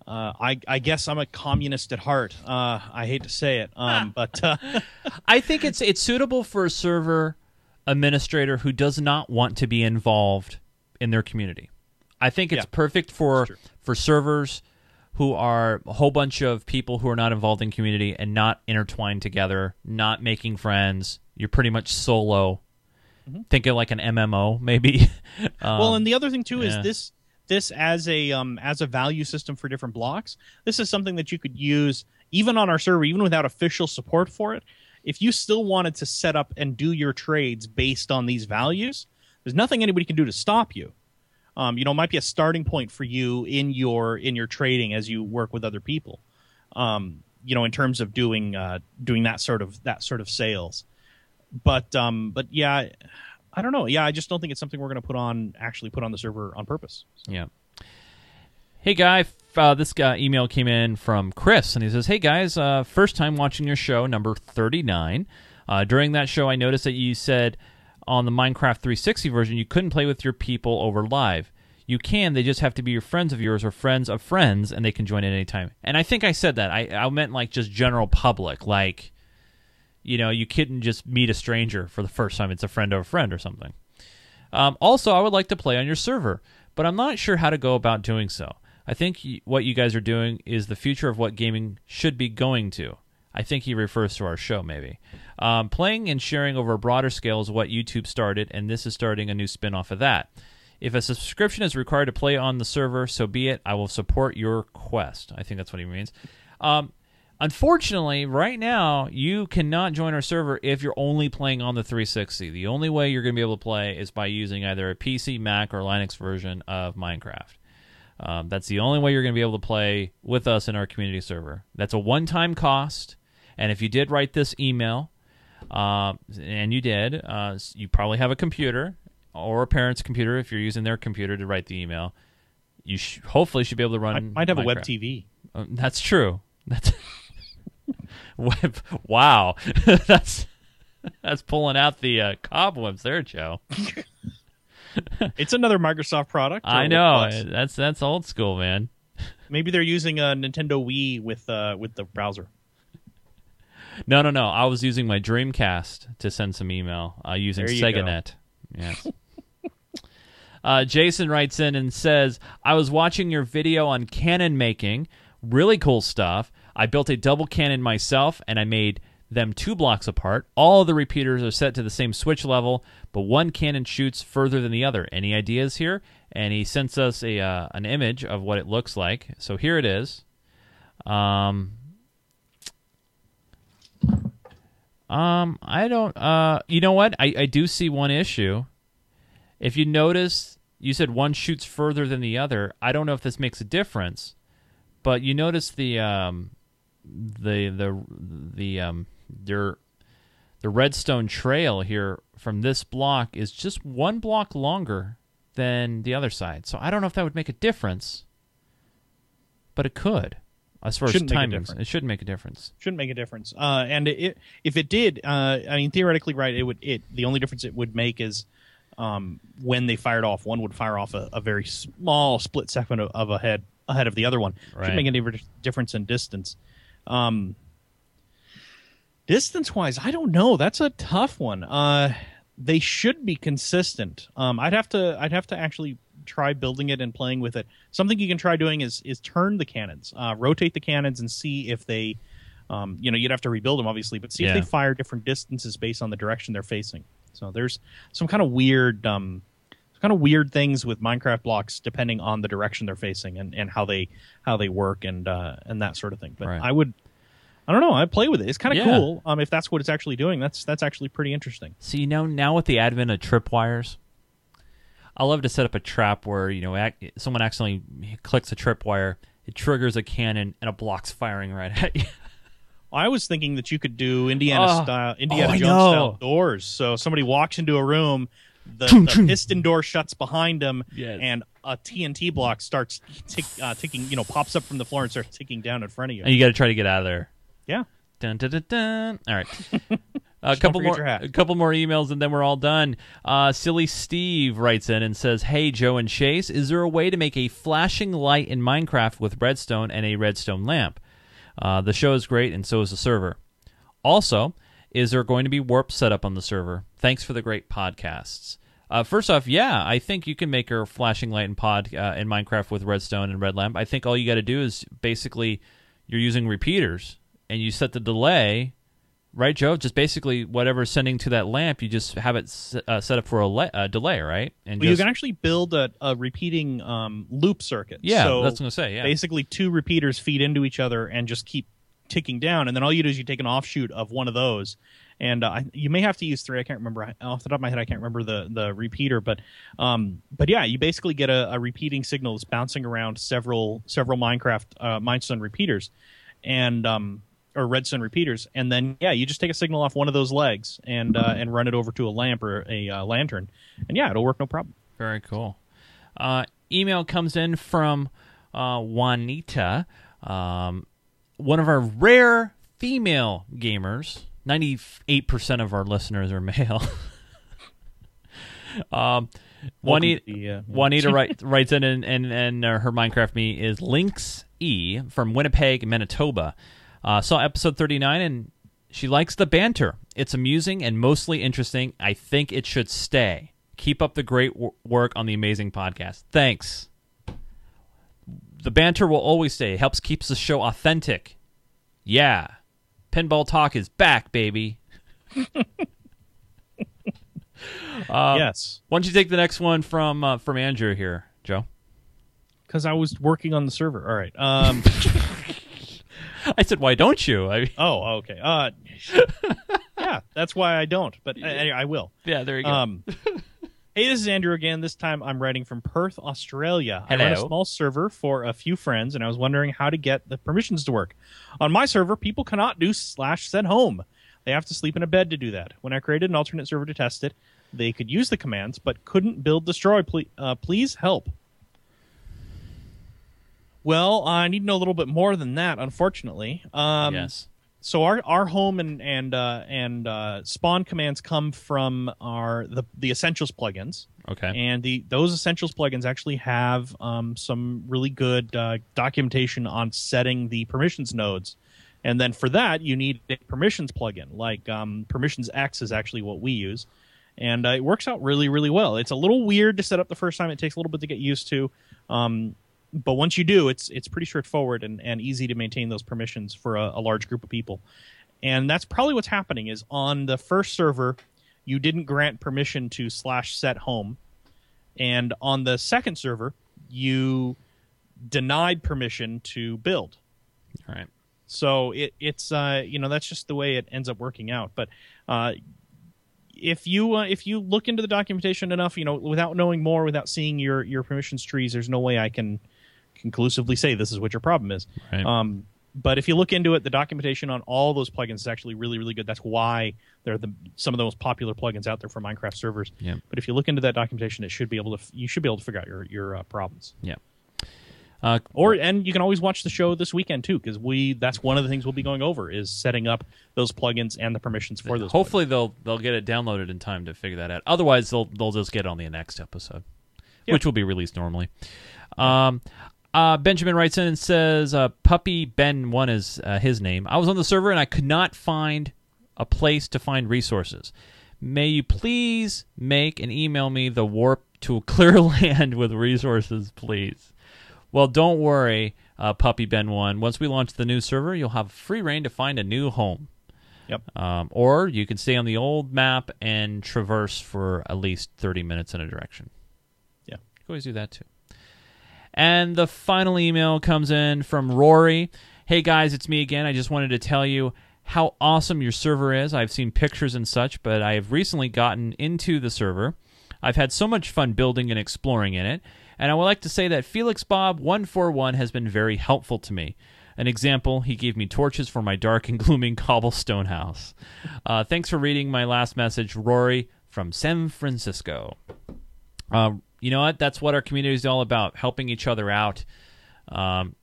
Uh, I I guess I'm a communist at heart. Uh, I hate to say it, um, but uh, I think it's it's suitable for a server administrator who does not want to be involved in their community. I think it's Yeah, perfect for for servers who are a whole bunch of people who are not involved in community and not intertwined together, not making friends. You're pretty much solo. Think of like an MMO, maybe. um, well, and the other thing too yeah. is this this as a um, as a value system for different blocks. This is something that you could use even on our server, even without official support for it. If you still wanted to set up and do your trades based on these values, there's nothing anybody can do to stop you. Um, you know, it might be a starting point for you in your in your trading as you work with other people. Um, you know, in terms of doing uh, doing that sort of that sort of sales. But um, but yeah, I don't know. Yeah, I just don't think it's something we're going to put on actually put on the server on purpose. Yeah. Hey guy, uh, this guy email came in from Chris, and he says, "Hey guys, uh, first time watching your show, number thirty-nine. Uh, during that show, I noticed that you said on the Minecraft 360 version you couldn't play with your people over live. You can, they just have to be your friends of yours or friends of friends, and they can join at any time. And I think I said that. I, I meant like just general public, like you know, you couldn't just meet a stranger for the first time. It's a friend of a friend or something. Um, also, I would like to play on your server, but I'm not sure how to go about doing so. I think what you guys are doing is the future of what gaming should be going to. I think he refers to our show, maybe. Um, playing and sharing over a broader scale is what YouTube started, and this is starting a new spin off of that. If a subscription is required to play on the server, so be it. I will support your quest. I think that's what he means. Um, unfortunately, right now, you cannot join our server if you're only playing on the 360. The only way you're going to be able to play is by using either a PC, Mac, or Linux version of Minecraft. Um, that's the only way you're going to be able to play with us in our community server. That's a one time cost. And if you did write this email, uh, and you did, uh, you probably have a computer or a parent's computer if you're using their computer to write the email. You sh- hopefully should be able to run. I might have a web TV. Uh, that's true. That's. Wow, that's that's pulling out the uh, cobwebs there, Joe. It's another Microsoft product. I know that's that's old school, man. Maybe they're using a Nintendo Wii with uh, with the browser. No, no, no. I was using my Dreamcast to send some email uh, using There you go. SegaNet. Yes. uh, Jason writes in and says, "I was watching your video on cannon making. Really cool stuff. I built a double cannon myself, and I made." Them two blocks apart. All the repeaters are set to the same switch level, but one cannon shoots further than the other. Any ideas here? And he sends us a uh, an image of what it looks like. So here it is. Um, Um, I don't. Uh, you know what? I I do see one issue. If you notice, you said one shoots further than the other. I don't know if this makes a difference, but you notice the um, the the the um, your the redstone trail here from this block is just one block longer than the other side. So I don't know if that would make a difference, but it could. As far Shouldn't as make a timings, difference. it shouldn't make a difference. Shouldn't make a difference. Uh, and it, if it did, uh, I mean, theoretically, right? It would. It the only difference it would make is um, when they fired off. One would fire off a, a very small split second of, of head ahead of the other one. Right. Shouldn't make any difference in distance. Um, distance wise, I don't know. That's a tough one. Uh, they should be consistent. Um, I'd have to. I'd have to actually try building it and playing with it. Something you can try doing is is turn the cannons, uh, rotate the cannons, and see if they. Um, you know, you'd have to rebuild them obviously, but see Yeah. if they fire different distances based on the direction they're facing. So there's some kind of weird, um, kind of weird things with Minecraft blocks depending on the direction they're facing and, and how they how they work and uh, and that sort of thing. But Right. I would, I don't know, I play with it. It's kind of Yeah. cool. Um, if that's what it's actually doing, that's that's actually pretty interesting. See, you know, now with the advent of tripwires, I love to set up a trap where you know ac- someone accidentally clicks a tripwire, it triggers a cannon, and a block's firing right at you. I was thinking that you could do Indiana Oh. style, Indiana Oh, Jones style doors. So somebody walks into a room, the, the piston door shuts behind him, Yes. and a TNT block starts tick, uh, ticking. You know, pops up from the floor and starts ticking down in front of you. and you got to try to get out of there. Yeah. Dun, dun, dun, dun. All right. A couple more, a couple more emails, and then we're all done. Uh, Silly Steve writes in and says, "Hey Joe and Chase, is there a way to make a flashing light in Minecraft with redstone and a redstone lamp? Uh, the show is great, and so is the server. Also, is there going to be warp set up on the server? Thanks for the great podcasts. Uh, first off, yeah, I think you can make a flashing light in pod uh, in Minecraft with redstone and red lamp. I think all you got to do is basically you're using repeaters and you set the delay, right, Joe? Just basically whatever's sending to that lamp, you just have it s- uh, set up for a le- uh, delay, right? And Well, you can actually build a, a repeating um, loop circuit. yeah, so that's what I'm gonna say. Yeah, basically two repeaters feed into each other and just keep ticking down and then all you do is you take an offshoot of one of those. And uh, you may have to use three i can't remember off the top of my head i can't remember the the repeater but um but yeah you basically get a, a repeating signal that's bouncing around several several minecraft uh mindstone repeaters and um or redstone repeaters. And then yeah you just take a signal off one of those legs and uh, and run it over to a lamp or a uh, lantern. And yeah it'll work no problem. Very cool. Uh, email comes in from uh, Juanita, um, one of our rare female gamers. Ninety-eight percent of our listeners are male. um, Juanita, Welcome to the, uh, Juanita write, writes in, and and, and uh, her Minecraft me is Lynx E from Winnipeg, Manitoba. Uh, saw episode thirty nine and she likes the banter. It's amusing and mostly interesting. I think it should stay. Keep up the great w- work on the amazing podcast. Thanks. The banter will always stay. It helps keeps the show authentic. Yeah. Pinball talk is back, baby. Uh, yes Why don't you take the next one from uh, from Andrew here, Joe? because i was working on the server all right um I said, why don't you? I, Oh, okay. Uh, yeah, that's why I don't, but I, I will. yeah, there you go. Um, hey, this is Andrew again. This time I'm writing from Perth, Australia. Hello. I run a small server for a few friends, and I was wondering how to get the permissions to work. On my server, people cannot do slash set home. They have to sleep in a bed to do that. When I created an alternate server to test it, they could use the commands, but couldn't build destroy. Ple- uh, please help. Well, I need to know a little bit more than that, unfortunately. Um, yes. So our our home and and uh, and uh, spawn commands come from our the the essentials plugins. Okay. and the those essentials plugins actually have um, some really good uh, documentation on setting the permissions nodes. And then for that you need a permissions plugin like um, PermissionsEx is actually what we use. And uh, it works out really really well. It's a little weird to set up the first time. It takes a little bit to get used to. Um, but once you do it's it's pretty straightforward and, and easy to maintain those permissions for a, a large group of people. And that's probably what's happening is on the first server you didn't grant permission to slash set home. And on the second server you denied permission to build. All right. so it, it's uh, you know that's just the way it ends up working out. But uh, if you uh, if you look into the documentation enough you know without knowing more without seeing your your permissions trees there's no way i can conclusively say this is what your problem is Right. um, but if you look into it, the documentation on all those plugins is actually really, really good. That's why they're the some of the most popular plugins out there for Minecraft servers. Yep. But if you look into that documentation, it should be able to you should be able to figure out your your uh, problems. Yeah. Uh, Or and you can always watch the show this weekend too, because we that's one of the things we'll be going over is setting up those plugins and the permissions for those. hopefully they'll they'll get it downloaded in time to figure that out. Otherwise, they'll they'll just get it on the next episode, Yeah. which will be released normally. Um, uh, Benjamin writes in and says, uh, "Puppy Ben one is uh, his name. I was on the server and I could not find a place to find resources. May you please make and email me the warp to a clear land with resources, please." Well, don't worry, uh, Puppy Ben One. Once we launch the new server, you'll have free reign to find a new home. Yep. Um, or you can stay on the old map and traverse for at least 30 minutes in a direction. Yeah. You can always do that too. And the final email comes in from Rory. Hey guys, it's me again. I just wanted to tell you how awesome your server is. I've seen pictures and such, but I have recently gotten into the server. I've had so much fun building and exploring in it, and I would like to say that Felix Bob 141 has been very helpful to me. An example, he gave me torches for my dark and glooming cobblestone house. Uh, thanks for reading my last message, Rory from San Francisco. Uh, you know what? That's what our community is all about: helping each other out, um,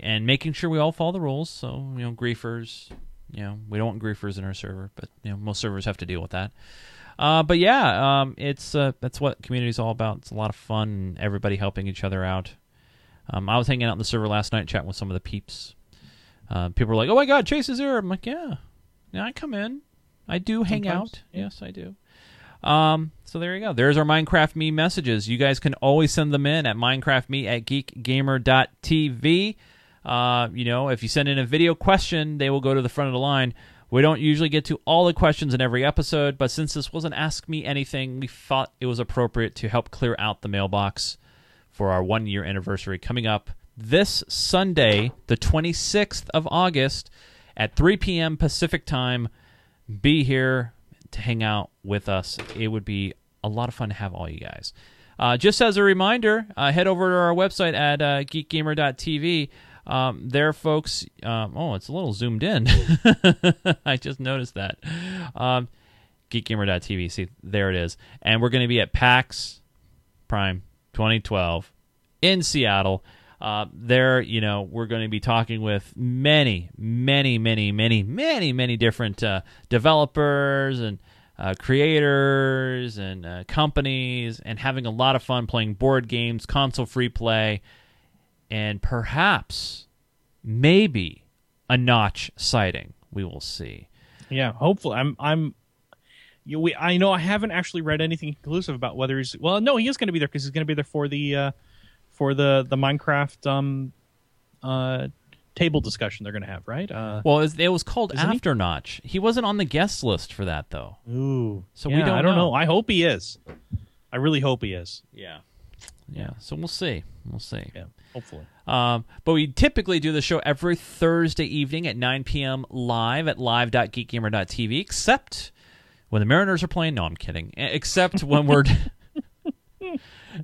and making sure we all follow the rules. So, you know, griefers, you know, we don't want griefers in our server, but you know, most servers have to deal with that. Uh, but yeah, um, it's uh, that's what community is all about. It's a lot of fun, and everybody helping each other out. Um, I was hanging out in the server last night, chatting with some of the peeps. Uh, people were like, "Oh my God, Chase is here!" I'm like, "Yeah, yeah, I come in. I do hang Sometimes, out. Yes, I do." Um, so there you go. There's our Minecraft Me messages. You guys can always send them in at minecraftme at geekgamer.tv. Uh, you know, if you send in a video question, they will go to the front of the line. We don't usually get to all the questions in every episode, but since this wasn't Ask Me Anything, we thought it was appropriate to help clear out the mailbox for our one year anniversary coming up this Sunday, the 26th of August at 3 p.m. Pacific time. Be here to hang out with us. It would be a lot of fun to have all you guys. Uh, just as a reminder, uh, head over to our website at uh, geekgamer.tv. Um, there, folks. Um, oh, it's a little zoomed in. I just noticed that. Um, geekgamer.tv. See, there it is. And we're going to be at PAX Prime 2012 in Seattle. Uh, there, you know, we're going to be talking with many, many, many, many, many, many different uh, developers and uh, creators and uh, companies, and having a lot of fun playing board games, console free play, and perhaps, maybe, a notch sighting. We will see. Yeah, hopefully. I'm. I'm. You, we, I know I haven't actually read anything conclusive about whether he's. Well, no, he is going to be there because he's going to be there for the uh, for the the Minecraft um uh table discussion they're going to have, right? Uh, Well, it was, called After Notch. He wasn't on the guest list for that, though. ooh. So yeah, we don't I don't know. know. I hope he is. I really hope he is. Yeah. Yeah. So we'll see. We'll see. Yeah, hopefully. Um, but we typically do the show every Thursday evening at 9 p.m. live at live.geekgamer.tv, except when the Mariners are playing. No, I'm kidding. Except when we're.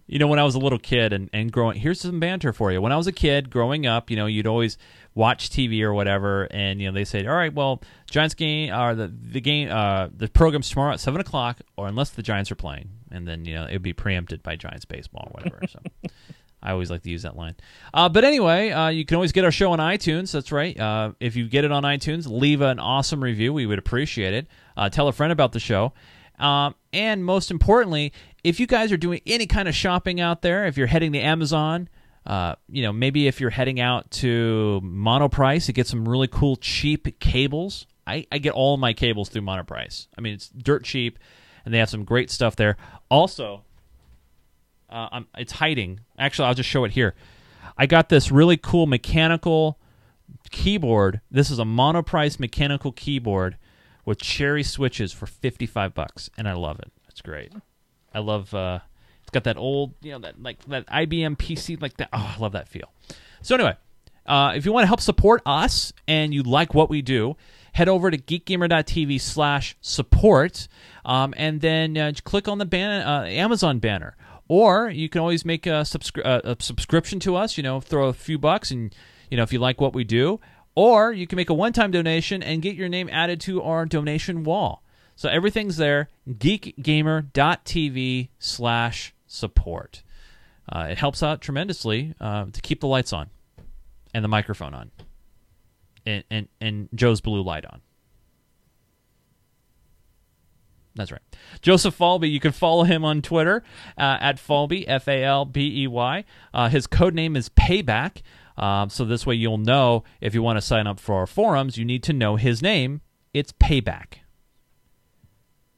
you know, when I was a little kid and, and growing, here's some banter for you. When I was a kid growing up, you know, you'd always watch TV or whatever, and you know they said, "All right, well, Giants game or the the game, uh, the program's tomorrow at seven o'clock, or unless the Giants are playing, and then you know it would be preempted by Giants baseball or whatever." so. I always like to use that line. Uh, but anyway, uh, you can always get our show on iTunes. That's right. Uh, if you get it on iTunes, leave an awesome review. We would appreciate it. Uh, tell a friend about the show. Um, and most importantly, if you guys are doing any kind of shopping out there, if you're heading to Amazon, uh, you know, maybe if you're heading out to Monoprice to get some really cool cheap cables. I, I get all my cables through Monoprice. I mean, it's dirt cheap, and they have some great stuff there. Also, uh, it's hiding. Actually, I'll just show it here. I got this really cool mechanical keyboard. This is a monoprice mechanical keyboard with cherry switches for 55 bucks, and I love it. It's great. I love. Uh, it's got that old, you know, that like that IBM PC like that. Oh, I love that feel. So anyway, uh, if you want to help support us and you like what we do, head over to geekgamer.tv slash support um, and then uh, click on the uh, Amazon banner. Or you can always make a, subscri- uh, a subscription to us, you know, throw a few bucks and, you know, if you like what we do. Or you can make a one time donation and get your name added to our donation wall. So everything's there, geekgamer.tv slash support. Uh, it helps out tremendously uh, to keep the lights on and the microphone on and, and, and Joe's blue light on. That's right. Joseph Falbey, you can follow him on Twitter uh, at Falbey, F A L B E Y. Uh, his code name is Payback. Um, so this way you'll know if you want to sign up for our forums, you need to know his name. It's Payback.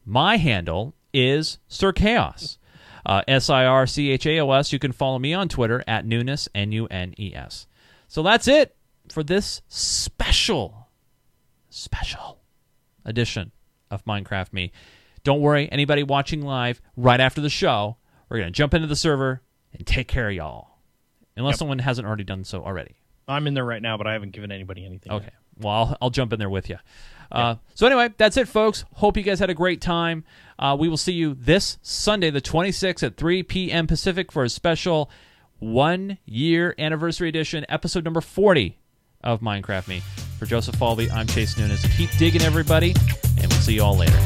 My handle is Sir Chaos. Uh, S I R C H A O S. You can follow me on Twitter at Nunes, N U N E S. So that's it for this special, special edition of Minecraft Me. Don't worry, anybody watching live right after the show, we're going to jump into the server and take care of y'all. Unless Yep. someone hasn't already done so already. I'm in there right now, but I haven't given anybody anything. Okay. Well, I'll, I'll jump in there with you. Uh, so anyway, that's it, folks. Hope you guys had a great time. Uh, we will see you this Sunday, the 26th at 3 p.m. Pacific for a special one year anniversary edition, episode number 40 of Minecraft Me. For Joseph Falbey, I'm Chase Nunes. Keep digging, everybody, and we'll see you all later.